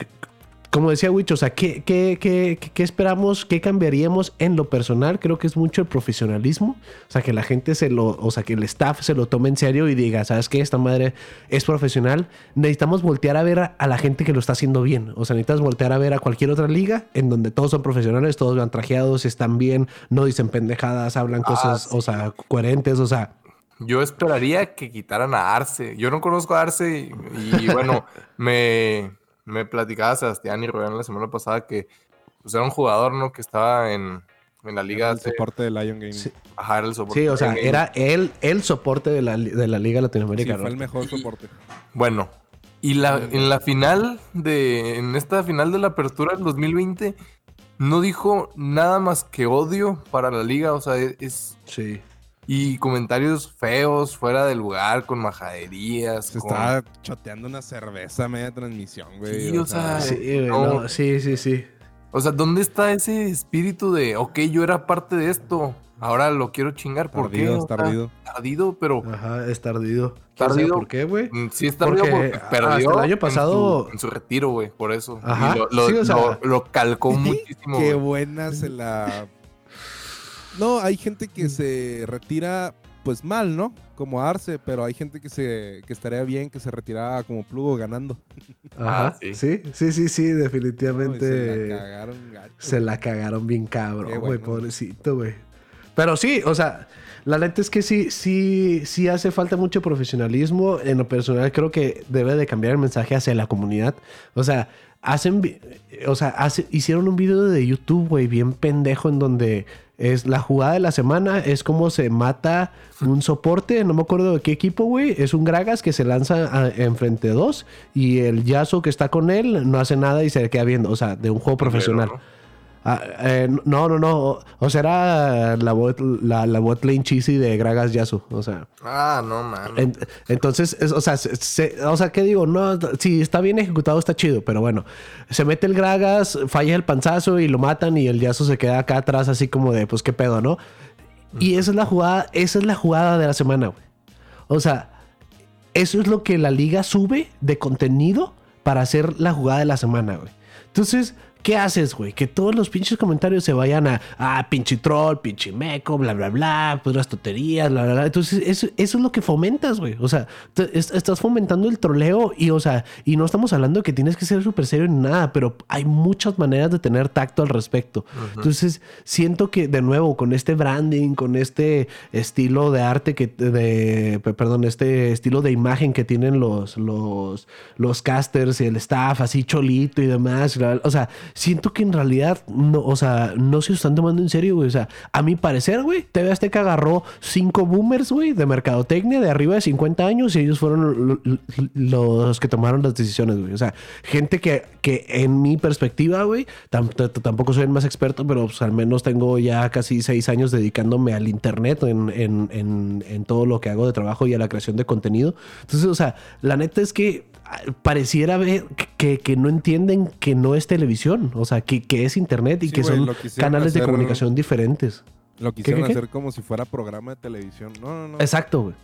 como decía Wich, o sea, ¿qué, qué, qué, esperamos? ¿Qué cambiaríamos en lo personal? Creo que es mucho el profesionalismo. O sea, que la gente se lo, o sea, que el staff se lo tome en serio y diga, ¿sabes qué? Esta madre es profesional. Necesitamos voltear a ver a, a la gente que lo está haciendo bien. O sea, necesitas voltear a ver a cualquier otra liga en donde todos son profesionales, todos van trajeados, están bien, no dicen pendejadas, hablan cosas, sí. o sea, coherentes, o sea. Yo esperaría que quitaran a Arce. Yo no conozco a Arce y, y, bueno, me, me platicaba Sebastián y Rubén la semana pasada que pues, era un jugador, ¿no? Que estaba en, en la liga. el hace- soporte de Lion Gaming. Sí. Sí, Ajá, era el soporte. Sí, o sea, era él el soporte de la, de la Liga Latinoamérica. fue el mejor soporte. Bueno, y la, en la final de. En esta final de la apertura del 2020, no dijo nada más que odio para la liga. O sea, e, es. Sí. Y comentarios feos, fuera de lugar, con majaderías. Se con- estaba choteando una cerveza a media transmisión, güey. Sí, o sea, Sí, güey, no. no, sí, sí, sí. O sea, ¿dónde está ese espíritu de, ok, yo era parte de esto, ahora lo quiero chingar? ¿Por Tardido, qué? es tardido. Tardido, pero Ajá, es tardido. ¿Quién sabe Tardido. ¿Por qué, güey? mm, sí es tardido Porque porque, perdió hasta el año en pasado- su- en su, retiro, güey, por eso. Y Ajá, lo, lo- sí, o sea- lo- lo calcó muchísimo. Qué buena se la. No, hay gente que se retira pues mal, ¿no? Como Arce, pero hay gente que se que estaría bien que se retirara como plugo ganando. Ajá. Ah, sí. sí. sí, sí, sí, No, definitivamente. se la cagaron gacho. Se la cagaron bien cabrón, güey, bueno. pobrecito, güey. Pero sí, o sea, la neta es que sí, sí, sí hace falta mucho profesionalismo. En lo personal, creo que debe de cambiar el mensaje hacia la comunidad. O sea, hacen, o sea, hace- hicieron un video de YouTube, güey, bien pendejo, en donde es la jugada de la semana, es como se mata un soporte, no me acuerdo de qué equipo, güey. Es un Gragas que se lanza enfrente de dos y el Yaso que está con él no hace nada y se le queda viendo, o sea, de un juego profesional. ¿no? Ah, eh, no, no, no. O sea, era la bot, la, la bot lane cheesy de Gragas Yasu. O sea, Ah, no, man. en- entonces, es- o sea, se- se- o sea, ¿qué digo? No, si está bien ejecutado, está chido, pero bueno, se mete el Gragas, falla el panzazo y lo matan y el Yasu se queda acá atrás así como de, pues, ¿qué pedo, no? Y esa es la jugada, esa es la jugada de la semana, güey. O sea, eso es lo que la liga sube de contenido para hacer la jugada de la semana, güey. Entonces, ¿qué haces, güey? Que todos los pinches comentarios se vayan a, ah, pinche troll, pinche meco, bla, bla, bla, puras tonterías, bla, bla, bla. Entonces, eso, eso es lo que fomentas, güey. O sea, es- estás fomentando el troleo y, o sea, y no estamos hablando que tienes que ser súper serio ni nada, pero hay muchas maneras de tener tacto al respecto. Entonces, siento que, de nuevo, con este branding, con este estilo de arte que, de, pe- perdón, este estilo de imagen que tienen los, los, los casters y el staff, así cholito y demás, o sea, siento que en realidad, no, o sea, no se están tomando en serio, güey. O sea, a mi parecer, güey, TV Azteca agarró cinco boomers, güey, de mercadotecnia de arriba de 50 años y ellos fueron lo- lo- los que tomaron las decisiones, güey. O sea, gente que, que en mi perspectiva, güey, tampoco soy el más experto, pero pues, al menos tengo ya casi seis años dedicándome al internet en, en- en- en todo lo que hago de trabajo y a la creación de contenido. Entonces, o sea, la neta es que pareciera ver que, que no entienden que no es televisión. O sea, que, que es internet y Sí, que son canales de comunicación diferentes. Lo quisieron qué, qué? hacer como si fuera programa de televisión. No, no, no. Exacto, güey.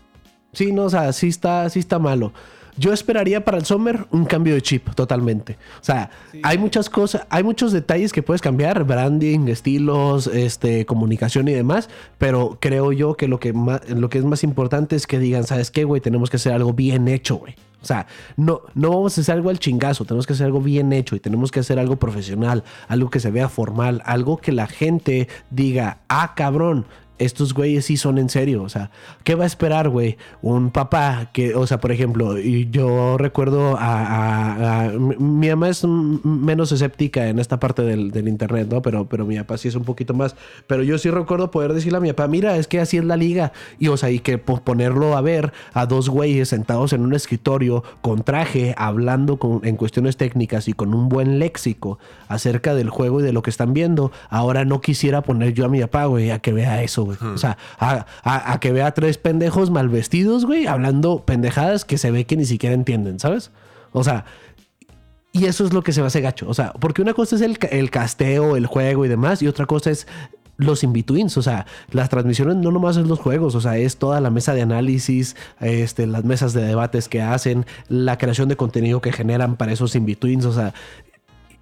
Sí, no, o sea, sí está, sí está malo. Yo esperaría para el Summer un cambio de chip totalmente. O sea, Sí. hay muchas cosas, hay muchos detalles que puedes cambiar, branding, estilos, este, comunicación y demás, pero creo yo que lo que más, lo que es más importante es que digan, ¿sabes qué, güey? Tenemos que hacer algo bien hecho, güey. O sea, no, no vamos a hacer algo al chingazo, tenemos que hacer algo bien hecho y tenemos que hacer algo profesional, algo que se vea formal, algo que la gente diga, ah, cabrón, estos güeyes sí son en serio. O sea, ¿qué va a esperar, güey? Un papá que, o sea, por ejemplo, yo recuerdo a, mi, mi mamá es menos escéptica en esta parte del, internet, ¿no? Pero, pero mi papá sí es un poquito más. Pero yo sí recuerdo poder decirle a mi papá, mira, es que así es la liga. Y, o sea, y que po- ponerlo a ver a dos güeyes sentados en un escritorio con traje, hablando en cuestiones técnicas y con un buen léxico acerca del juego y de lo que están viendo. Ahora no quisiera poner yo a mi papá, güey, a que vea eso, güey. O sea, a, a- a que vea tres pendejos mal vestidos, güey, hablando pendejadas que se ve que ni siquiera entienden, ¿sabes? O sea, y eso es lo que se me hace gacho. O sea, porque una cosa es el, el casteo, el juego y demás, y otra cosa es los in-betweens. O sea, las transmisiones no nomás es los juegos, o sea, es toda la mesa de análisis, este, las mesas de debates que hacen, la creación de contenido que generan para esos in-betweens. O sea,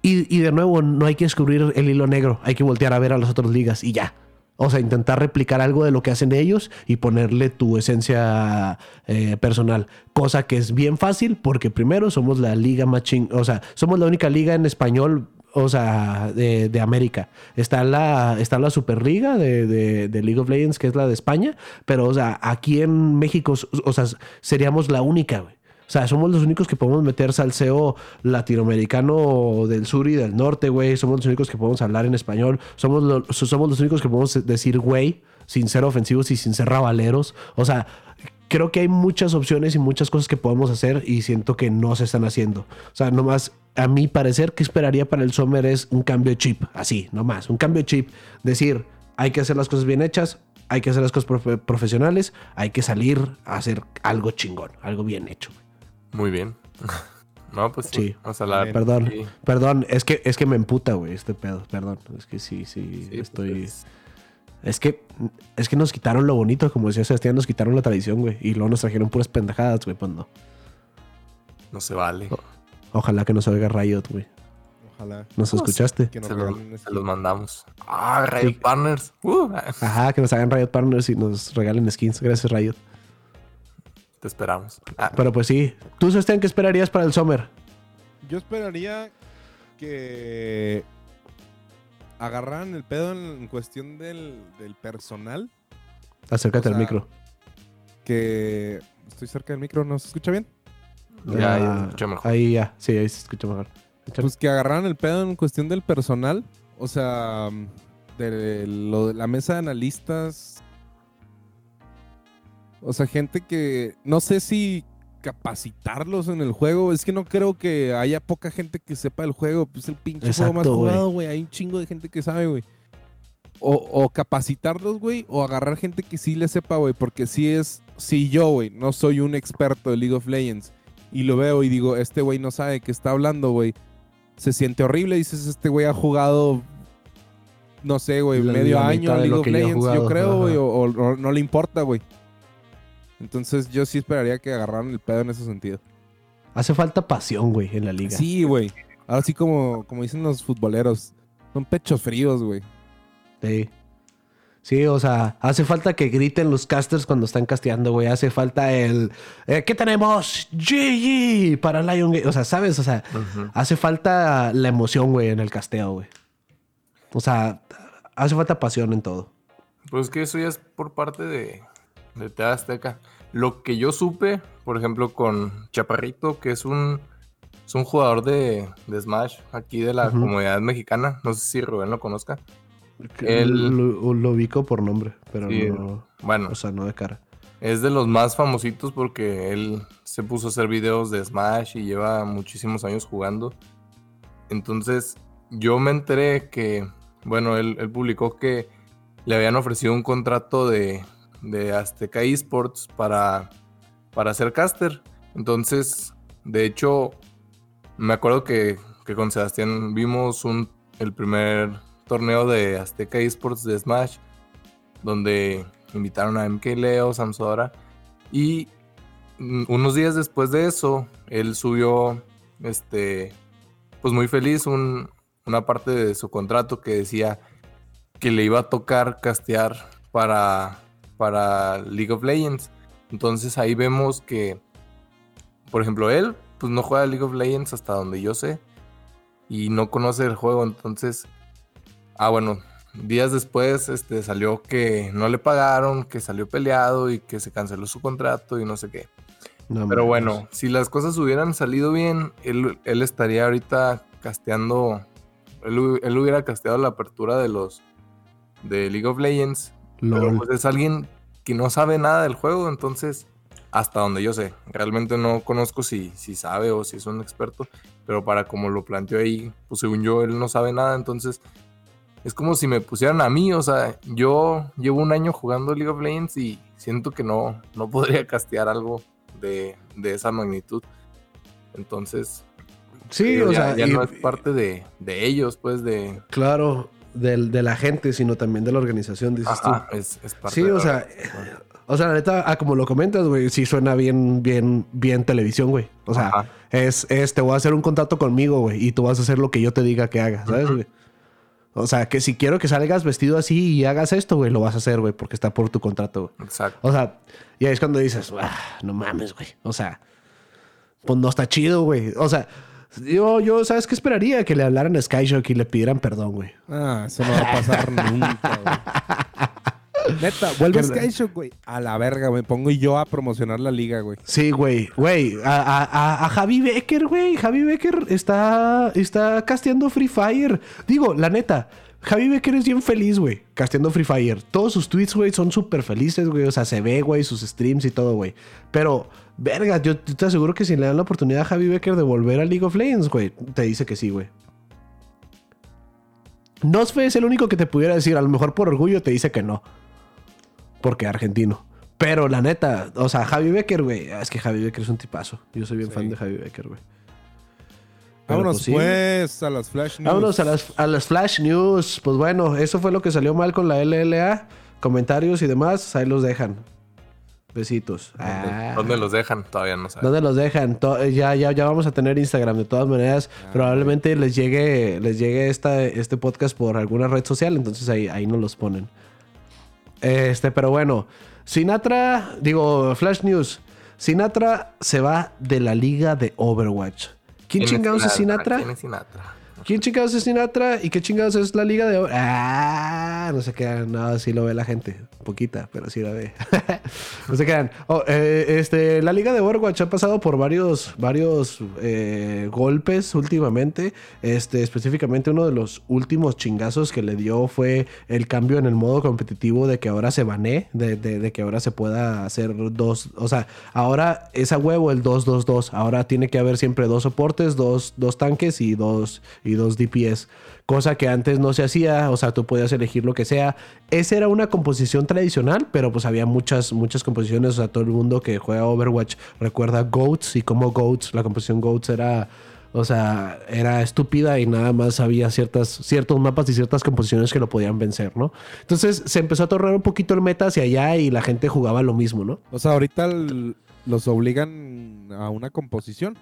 y, y de nuevo, no hay que descubrir el hilo negro, hay que voltear a ver a las otras ligas y ya. O sea, intentar replicar algo de lo que hacen ellos y ponerle tu esencia eh, personal. Cosa que es bien fácil porque primero somos la liga más ching... O sea, somos la única liga en español, o sea, de, América. Está la, está la Superliga de, de, de League of Legends, que es la de España. Pero, o sea, aquí en México, o sea, seríamos la única, güey. O sea, somos los únicos que podemos meter salseo latinoamericano del sur y del norte, güey. Somos los únicos que podemos hablar en español. Somos, lo- somos los únicos que podemos decir güey sin ser ofensivos y sin ser rabaleros. O sea, creo que hay muchas opciones y muchas cosas que podemos hacer y siento que no se están haciendo. O sea, nomás a mi parecer que esperaría para el Summer es un cambio de chip. Así, nomás. Un cambio de chip. Decir, hay que hacer las cosas bien hechas. Hay que hacer las cosas profe- profesionales. Hay que salir a hacer algo chingón. Algo bien hecho. Muy bien. No, pues sí. Sí. Vamos a hablar. Perdón, Sí. perdón, es que, es que me emputa, güey, este pedo, perdón. Es que sí, sí, Sí, pues, estoy. es- Es que, es que nos quitaron lo bonito, como decía Sebastián, nos quitaron la tradición, güey. Y luego nos trajeron puras pendejadas, güey, pues no. no se vale. Ojalá que nos oiga Riot, güey. Ojalá. ¿Nos escuchaste? Que nos Se un se los mandamos. Ah, Riot Sí. Partners. Uh, Ajá, que nos hagan Riot Partners y nos regalen skins. Gracias, Riot. Te esperamos. Ah, Pero pues sí. ¿Tú, Sebastián, qué esperarías para el Summer? Yo esperaría que agarraran el pedo en, en cuestión del, del personal. Acércate O sea, al micro. Que estoy cerca del micro, ¿no se escucha bien? ya, ya Ah, se escucha mejor. Ahí ya, sí, ahí se escucha mejor. Pues que agarraran el pedo en cuestión del personal. O sea, de lo de la mesa de analistas. O sea, gente que no sé si capacitarlos en el juego. Es que no creo que haya poca gente que sepa el juego. Pues el pinche juego más jugado, güey. Hay un chingo de gente que sabe, güey. O, o capacitarlos, güey, o agarrar gente que sí le sepa, güey. Porque si es, si yo, güey, no soy un experto de League of Legends y lo veo y digo, este güey no sabe qué está hablando, güey. Se siente horrible, dices, este güey ha jugado, no sé, güey, medio año League of yo Legends, yo creo, güey, ajá. o, o- o no le importa, güey. Entonces yo sí esperaría que agarraran el pedo en ese sentido. Hace falta pasión, güey, en la liga. Sí, güey. Ahora sí como, como dicen los futboleros, son pechos fríos, güey. Sí. Sí, o sea, hace falta que griten los casters cuando están casteando, güey. Hace falta el. eh, ¿Qué tenemos? GG para Lion Gate. O sea, ¿sabes? O sea, hace falta la emoción, güey, en el casteo, güey. O sea, hace falta pasión en todo. Pues que eso ya es por parte de, de TV Azteca. Lo que yo supe, por ejemplo, con Chaparrito, que es un, es un jugador de, de Smash aquí de la comunidad mexicana. No sé si Rubén lo conozca. El- Lo, lo ubico por nombre, pero Sí. no. Bueno, O sea, no de cara. es de los más famositos porque él se puso a hacer videos de Smash y lleva muchísimos años jugando. Entonces, yo me enteré que, bueno, él, él publicó que le habían ofrecido un contrato de, de Azteca Esports para, para ser caster. Entonces, de hecho, me acuerdo que con Sebastián vimos un, el primer torneo de Azteca Esports de Smash, donde invitaron a MK Leo, Samsora, y unos días después de eso, él subió, este, pues muy feliz, un, una parte de su contrato que decía que le iba a tocar castear para, para League of Legends. Entonces ahí vemos que, por ejemplo, él pues no juega League of Legends hasta donde yo sé y no conoce el juego, entonces, ah bueno, días después este, salió que no le pagaron, que salió peleado y que se canceló su contrato y no sé qué. Pero bueno, si las cosas hubieran salido bien, él, estaría ahorita casteando, él, él, hubiera casteado la apertura de los de League of Legends. Pero pues es alguien que no sabe nada del juego, entonces hasta donde yo sé. Realmente no conozco si, si sabe o si es un experto, pero para como lo planteó ahí, pues según yo, él no sabe nada, entonces es como si me pusieran a mí, o sea, yo llevo un año jugando League of Legends y siento que no, no podría castear algo de, esa magnitud. Entonces, sí, o sea, ya no es parte de, ellos, pues, de... Claro, de, la gente, sino también de la organización, dices tú. Es, es parte sí, o sea, o sea, la neta, ah, como lo comentas, güey, sí suena bien, bien, bien televisión, güey. O sea, es, es, te voy a hacer un contrato conmigo, güey, y tú vas a hacer lo que yo te diga que hagas, ¿sabes, güey? O sea, que si quiero que salgas vestido así y hagas esto, güey, lo vas a hacer, güey, porque está por tu contrato, güey. Exacto. O sea, y ahí es cuando dices, ah, no mames, güey. O sea, pues no está chido, güey. O sea, yo, yo, ¿sabes qué esperaría? Que le hablaran a Skyshock y le pidieran perdón, güey. Ah, eso no va a pasar nunca, güey. Neta, vuelve Skyshock, güey. A la verga, güey. Pongo yo a promocionar la liga, güey. Sí, güey. Güey, a, Javi Becker, güey. Javi Becker está, está casteando Free Fire. Digo, la neta. Javi Becker es bien feliz, güey, casteando Free Fire. Todos sus tweets, güey, son súper felices, güey. O sea, se ve, güey, sus streams y todo, güey. Pero, verga, yo te aseguro que si le dan la oportunidad a Javi Becker de volver a League of Legends, güey, te dice que sí, güey. Nosfe es el único que te pudiera decir, a lo mejor por orgullo te dice que no porque argentino. Pero la neta, o sea, Javi Becker, güey. Es que Javi Becker es un tipazo. Yo soy bien fan de Javi Becker, güey. Vámonos pues, pues, a las Flash News. Vámonos a las, a las Flash News. Pues bueno, eso fue lo que salió mal con la LLA. Comentarios y demás, ahí los dejan. Besitos. ¿Dónde, ah. los dejan? Todavía no sabemos. ¿Dónde los dejan? ya, ya, ya vamos a tener Instagram. De todas maneras, ah, probablemente les llegue, les llegue esta, este podcast por alguna red social. Entonces ahí, ahí nos los ponen. Este, pero bueno, Sinatra, digo, Flash News. Sinatra se va de la liga de Overwatch. ¿Quién chingados es Sinatra? ¿Quién es Sinatra? ¿Quién chingados es Sinatra? ¿Y qué chingados es la liga de... Ah, no se quedan. No, sí lo ve la gente. Poquita, pero sí la ve. no se quedan. Oh, eh, este, la liga de Overwatch ha pasado por varios, varios eh, golpes últimamente. Este, específicamente uno de los últimos chingazos que le dio fue el cambio en el modo competitivo de que ahora se banee, de, que ahora se pueda hacer dos... O sea, ahora es a huevo el 2-2-2. Ahora tiene que haber siempre dos soportes, dos, dos tanques y dos dos DPS, cosa que antes no se hacía, o sea, tú podías elegir lo que sea. Esa era una composición tradicional, pero pues había muchas, muchas composiciones, o sea, todo el mundo que juega Overwatch recuerda Goats y como Goats, la composición Goats era... O sea, era estúpida y nada más había ciertas, ciertos mapas y ciertas composiciones que lo podían vencer, ¿no? Entonces se empezó a tornar un poquito el meta hacia allá y la gente jugaba lo mismo, ¿no? O sea, ahorita los obligan a una composición.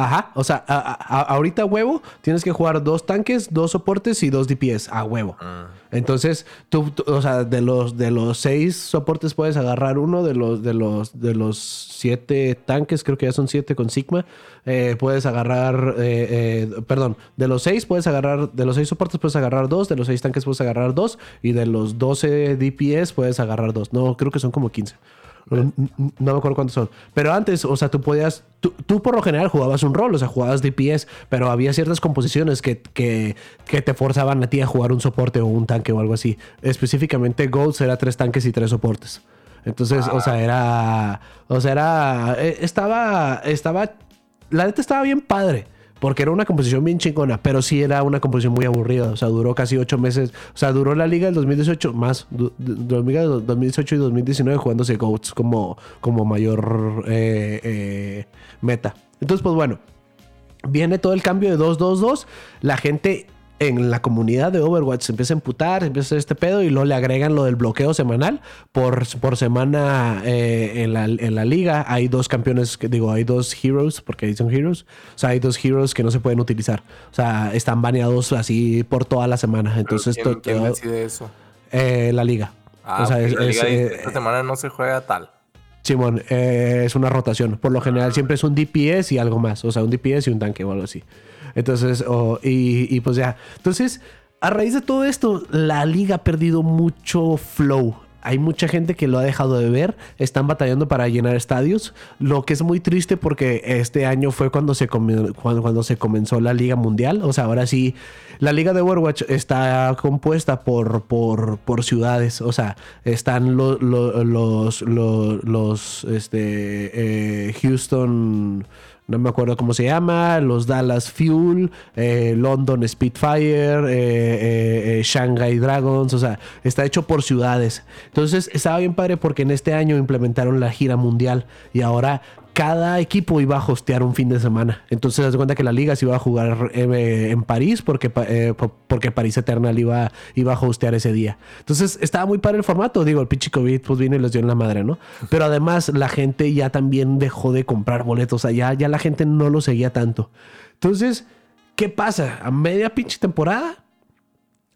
Ajá, o sea, ahorita huevo tienes que jugar dos tanques, dos soportes y dos DPS a huevo. Ah. Entonces, tú, o sea, de los de los seis soportes puedes agarrar uno, de los de los de los siete tanques, creo que ya son siete con Sigma, eh, puedes agarrar, eh, eh, perdón, de los seis puedes agarrar, de los seis soportes puedes agarrar dos, de los seis tanques puedes agarrar dos y de los doce DPS puedes agarrar dos. No, creo que son como quince. No, me acuerdo cuántos son. Pero antes, o sea, tú podías. Tú, por lo general jugabas un rol, o sea, jugabas DPS, pero había ciertas composiciones que, que, que, te forzaban a ti a jugar un soporte o un tanque o algo así. Específicamente, Golds era tres tanques y tres soportes. Entonces, o sea, era. O sea, era. Eh, estaba. Estaba. La neta estaba bien padre. Porque era una composición bien chingona, pero sí era una composición muy aburrida. O sea, duró casi ocho meses. O sea, duró la liga del 2018 más. La liga del 2018 y 2019 jugándose GOATs como, como mayor eh, eh, meta. Entonces, pues bueno. viene todo el cambio de 2-2-2. La gente en la comunidad de Overwatch se empieza a emputar, se empieza a hacer este pedo y luego le agregan lo del bloqueo semanal. Por, por semana eh, en, la, en, la, liga hay dos campeones, que digo, hay dos heroes, porque son heroes. O sea, hay dos heroes que no se pueden utilizar. O sea, están baneados así por toda la semana. Entonces, ¿Quién, ¿quién decide eso? Eh, la liga. Ah, o sea, es, la liga es, dice, eh, esta semana no se juega tal. Simón, eh, es una rotación. Por lo general siempre es un DPS y algo más. O sea, un DPS y un tanque o algo así. Entonces, y, pues ya. Entonces, a raíz de todo esto, la liga ha perdido mucho flow. Hay mucha gente que lo ha dejado de ver, están batallando para llenar estadios, lo que es muy triste porque este año fue cuando se, cuando, cuando se comenzó la Liga Mundial. O sea, ahora sí, la Liga de Overwatch está compuesta por, por, por ciudades. O sea, están lo, lo, los, los, los este, eh, Houston no me acuerdo cómo se llama, los Dallas Fuel, eh, London Spitfire, eh, eh, Shanghai Dragons, o sea, está hecho por ciudades. Entonces estaba bien padre porque en este año implementaron la gira mundial y ahora cada equipo iba a hostear un fin de semana. Entonces, se das cuenta que la liga se iba a jugar eh, en París porque, eh, porque París Eternal iba, iba a hostear ese día. Entonces, estaba muy padre el formato. Digo, el pinche COVID pues vino y les dio en la madre, ¿no? Pero además, la gente ya también dejó de comprar boletos. O sea, ya, ya la gente no lo seguía tanto. Entonces, ¿qué pasa? A media pinche temporada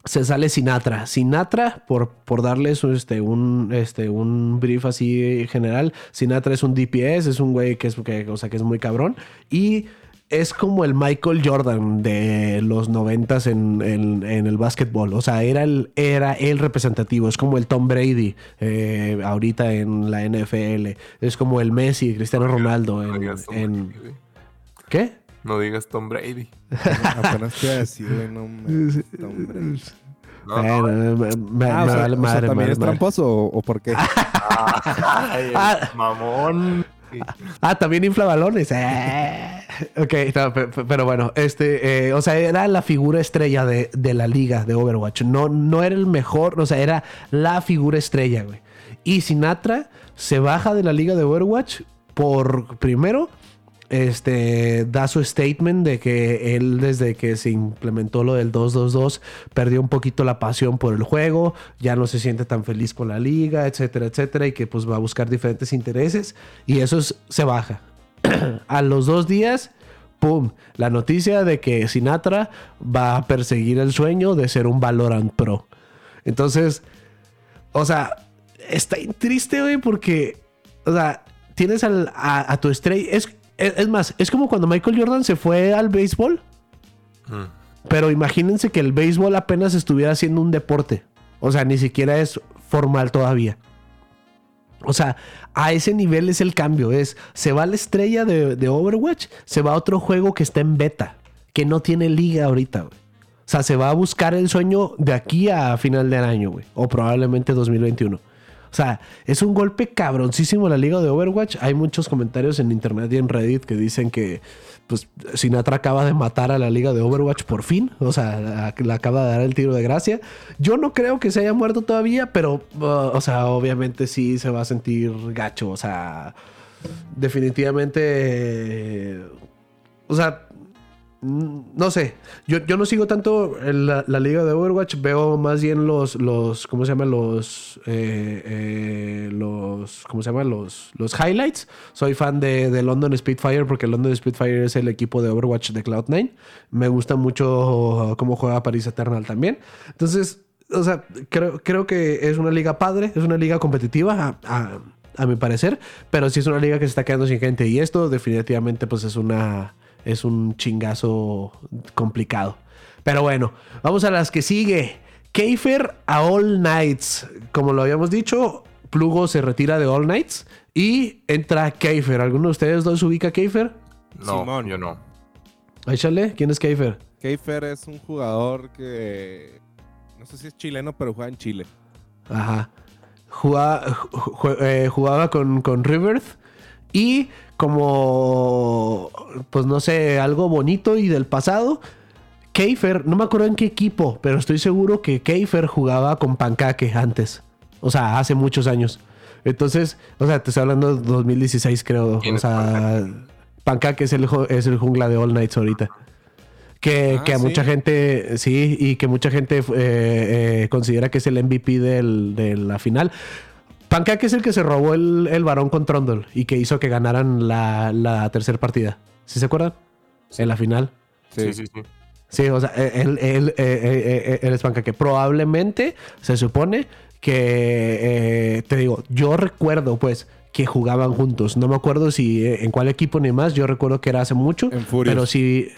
se sale Sinatra. Sinatra, por, por darles este, un, este, un brief así general, Sinatra es un DPS, es un güey que es, que, o sea, que es muy cabrón. Y es como el Michael Jordan de los noventas en, en, en, el básquetbol. O sea, era el, era el representativo. Es como el Tom Brady eh, ahorita en la NFL. Es como el Messi, Cristiano Ronaldo en... en... ¿Qué? No digas Tom Brady. Apenas te iba a decir, güey, no me... Tom Brady. No, Bueno, no. me, me- Ah, me o sea, vale o sea, madre, ¿también madre, es madre. tramposo o, o por qué? Ay, Ah. mamón. Ah, también infla balones. Eh. Ok, no, pero bueno, este, eh, o sea, era la figura estrella de, de la liga de Overwatch. No, no era el mejor, o sea, era la figura estrella, güey. Y Sinatra se baja de la liga de Overwatch por, primero, este, da su statement de que él desde que se implementó lo del 2-2-2 perdió un poquito la pasión por el juego, ya no se siente tan feliz con la liga, etcétera, etcétera, y que pues va a buscar diferentes intereses y eso es- se baja. a los dos días, ¡pum! La noticia de que Sinatra va a perseguir el sueño de ser un Valorant Pro. Entonces, o sea, está triste, güey, porque, o sea, tienes a, a tu estrella. Es, es, es más, es como cuando Michael Jordan se fue al béisbol, Mm. pero imagínense que el béisbol apenas estuviera haciendo un deporte. O sea, ni siquiera es formal todavía. O sea, a ese nivel es el cambio. Es, se va la estrella de, de Overwatch, se va a otro juego que está en beta, que no tiene liga ahorita, güey. O sea, se va a buscar el sueño de aquí a final del año, güey. O probablemente 2021. O sea, es un golpe cabroncísimo la liga de Overwatch. Hay muchos comentarios en internet y en Reddit que dicen que pues Sinatra acaba de matar a la liga de Overwatch por fin. O sea, le acaba de dar el tiro de gracia. Yo no creo que se haya muerto todavía, pero, uh, o sea, obviamente sí se va a sentir gacho. O sea, definitivamente... eh, o sea, no sé. Yo, yo no sigo tanto la liga de Overwatch. Veo más bien los, los ¿cómo se llama? Los, eh, eh, los, ¿cómo se llama? Los, los highlights. Soy fan de, de London Spitfire porque London Spitfire es el equipo de Overwatch de Cloud9. Me gusta mucho cómo juega Paris Eternal también. Entonces, o sea, creo, creo que es una liga padre, es una liga competitiva. a- a- a mi parecer, pero sí es una liga que se está quedando sin gente y esto definitivamente pues es una es un chingazo complicado. Pero bueno, vamos a las que sigue. Keifer a All Knights. Como lo habíamos dicho, Plugo se retira de All Knights y entra Keifer. ¿Alguno de ustedes dos ubica a Keifer? No, Simón. yo no. Échale, ¿quién es Keifer? Keifer es un jugador que no sé si es chileno, pero juega en Chile. Ajá. Jugaba, ju- ju- eh, jugaba con, con River y como, pues no sé, algo bonito y del pasado. Keifer, no me acuerdo en qué equipo, pero estoy seguro que Keifer jugaba con Pancaque antes. O sea, hace muchos años. Entonces, o sea, te estoy hablando de 2016, creo. ¿Quién O sea, Pancake es el, es el jungla de All Knights ahorita. Que, Ah, que a ¿sí? mucha gente, sí, y que mucha gente eh, eh, considera que es el MVP del- de la final. Pancake es el que se robó el, el varón con Trundle y que hizo que ganaran la, la tercera partida. ¿Sí se acuerdan? En la final. Sí, sí, sí. Sí, o sea, él, él, eh, eh, eh, él es Pancake. Probablemente se supone que, eh, te digo, yo recuerdo pues que jugaban juntos. No me acuerdo si eh, en cuál equipo ni más. Yo recuerdo que era hace mucho. En Furious. Pero sí,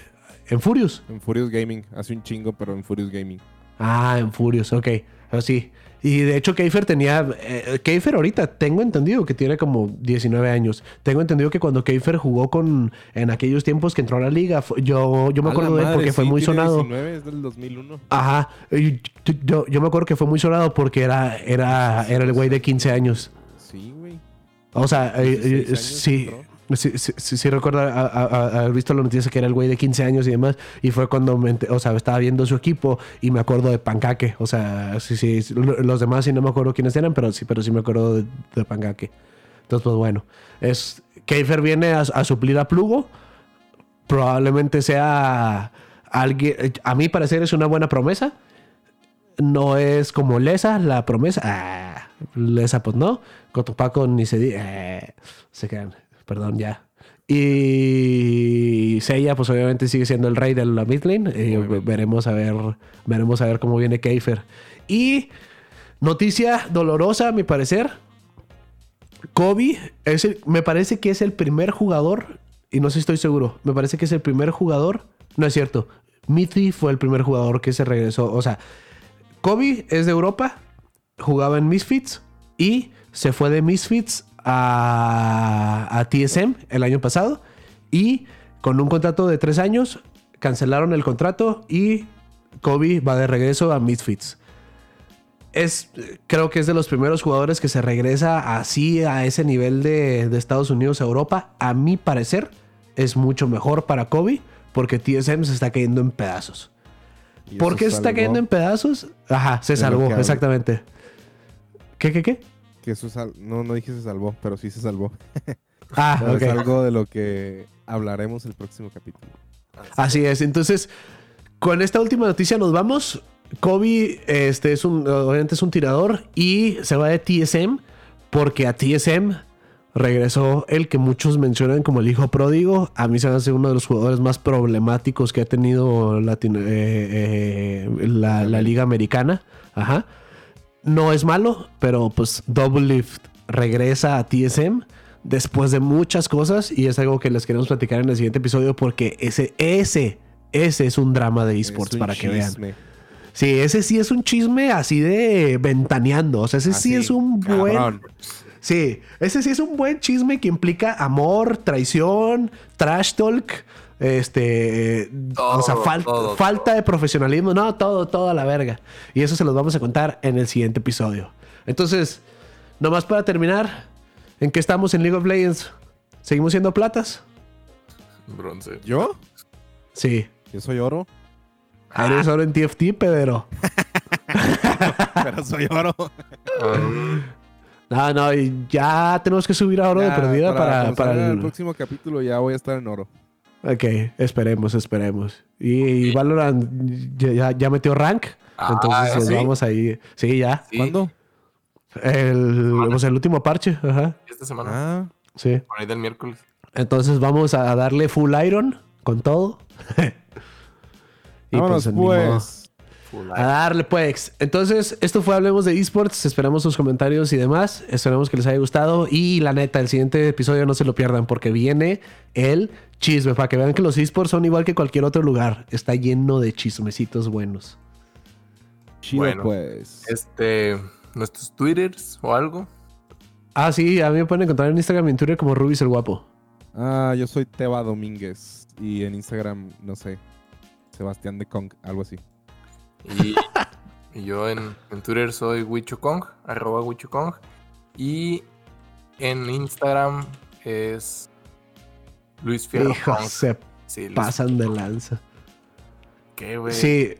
en Furious. En Furious Gaming. Hace un chingo, pero en Furious Gaming. Ah, en Furious, ok. Pero sí. Y de hecho, Keifer tenía. Eh, Keifer ahorita tengo entendido que tiene como 19 años. Tengo entendido que cuando Keifer jugó con. En aquellos tiempos que entró a la liga, yo, yo me A acuerdo de él madre, porque fue muy tiene sonado. 19, es del 2001. Ajá. Yo, yo- yo me acuerdo que fue muy sonado porque era, era, era el güey de 15 años. Sí, güey. O sea, eh, 16 eh, sí. entró. Sí recuerdo haber visto la noticia que era el güey de 15 años y demás. Y fue cuando o sea, estaba viendo su equipo y me acuerdo de Pancake. O sea, sí, sí. sí, lo- Los demás sí no me acuerdo quiénes eran, pero sí, pero sí me acuerdo de, de Pancake. Entonces, pues bueno. Es, Keifer viene a, suplir a Plugo. Probablemente sea alguien. A mi parecer es una buena promesa. No es como Lesa, la promesa. Ah, Lesa, pues no. Cotopaco ni se dice. se quedan. Perdón, ya. Y Seiya, pues obviamente sigue siendo el rey de la mid lane. Eh, veremos a ver. Veremos a ver cómo viene Keifer. Y noticia dolorosa, a mi parecer. Kobe es el- me parece que es el primer jugador. Y no sé si estoy seguro. Me parece que es el primer jugador. No es cierto. Mithy fue el primer jugador que se regresó. O sea, Kobe es de Europa, jugaba en Misfits y se fue de Misfits a, a TSM el año pasado y con un contrato de tres años cancelaron el contrato y Kobe va de regreso a Misfits. Es, creo que es de los primeros jugadores que se regresa así a ese nivel de, de Estados Unidos a Europa. A mi parecer es mucho mejor para Kobe porque TSM se está cayendo en pedazos. ¿Por qué se está cayendo en pedazos? Ajá, se salvó, exactamente. ¿Qué, qué, qué? Que eso sal- no, no dije se salvó, pero sí se salvó. Ah, Pero. Es algo de lo que hablaremos el próximo capítulo. Así es. Entonces, con esta última noticia nos vamos. Kobe este, es un, obviamente es un tirador y se va de TSM porque a TSM regresó el que muchos mencionan como el hijo pródigo. A mí se me hace uno de los jugadores más problemáticos que ha tenido Latino- eh, eh, la, la liga americana. Ajá. No es malo, pero pues Double Lift regresa a TSM después de muchas cosas y es algo que les queremos platicar en el siguiente episodio porque ese, ese, ese es un drama de esports para que vean. Sí, ese sí es un chisme así de ventaneando. O sea, ese sí es un buen. cabrón. Sí, ese sí es un buen chisme que implica amor, traición, trash talk. Este, o sea, fal- todo, falta de profesionalismo, no, todo, todo a la verga. Y eso se los vamos a contar en el siguiente episodio. Entonces, nomás para terminar, ¿en qué estamos en League of Legends? ¿Seguimos siendo platas? Bronce. ¿Yo? Sí. Yo soy oro. Eres ahora en TFT, Pedro. pero soy oro. Ah, No, no, y ya tenemos que subir a oro de perdida para, para el... el próximo capítulo ya voy a estar en oro. Ok, esperemos, esperemos. Y, y Valorant ya, ya- ya metió rank. Ah, entonces nos ¿sí? vamos ahí. Sí, ya. sí, ¿Cuándo? El, pues el último parche. Ajá. Esta semana. Ah, Sí. Por ahí del miércoles. Entonces vamos a darle full iron con todo. y vámonos pues. Full A darle pues. Entonces, esto fue Hablemos de Esports. Esperamos sus comentarios y demás. Esperamos que les haya gustado. Y la neta, el siguiente episodio no se lo pierdan porque viene el chisme. Para que vean que los esports son igual que cualquier otro lugar. Está lleno de chismecitos buenos. Chido Bueno. pues. Este, nuestros twitters o algo. Ah, sí, a mí me pueden encontrar en Instagram y en Twitter como Rubis el Guapo. Ah, yo soy Teba Domínguez. Y en Instagram, no sé. Sebastián de Kong, algo así. Y, y yo en, en Twitter soy Wichukong, arroba Wichukong. Y en Instagram es Luis Fierro. Hijo, se Sí, Luis- pasan de lanza. ¿Qué, güey? Sí.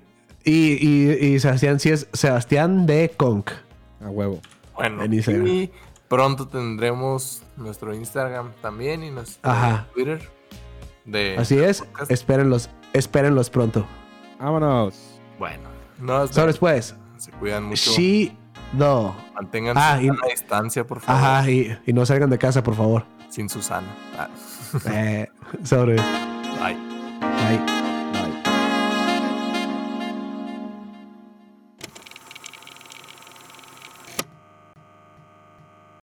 Y, y, y Sebastián sí es Sebastián de Conk. A huevo. Bueno, en Instagram. y pronto tendremos nuestro Instagram también y nuestro Ajá. Twitter. de... Así es, podcast. espérenlos, espérenlos pronto. Vámonos. Bueno, nos Sobres pues. Se cuidan mucho. Sí, no. Mantengan Ah, y- una distancia, por favor. Ajá, y, y no salgan de casa, por favor. Sin Susana. Ah, Eh, sobres. bye. Bye.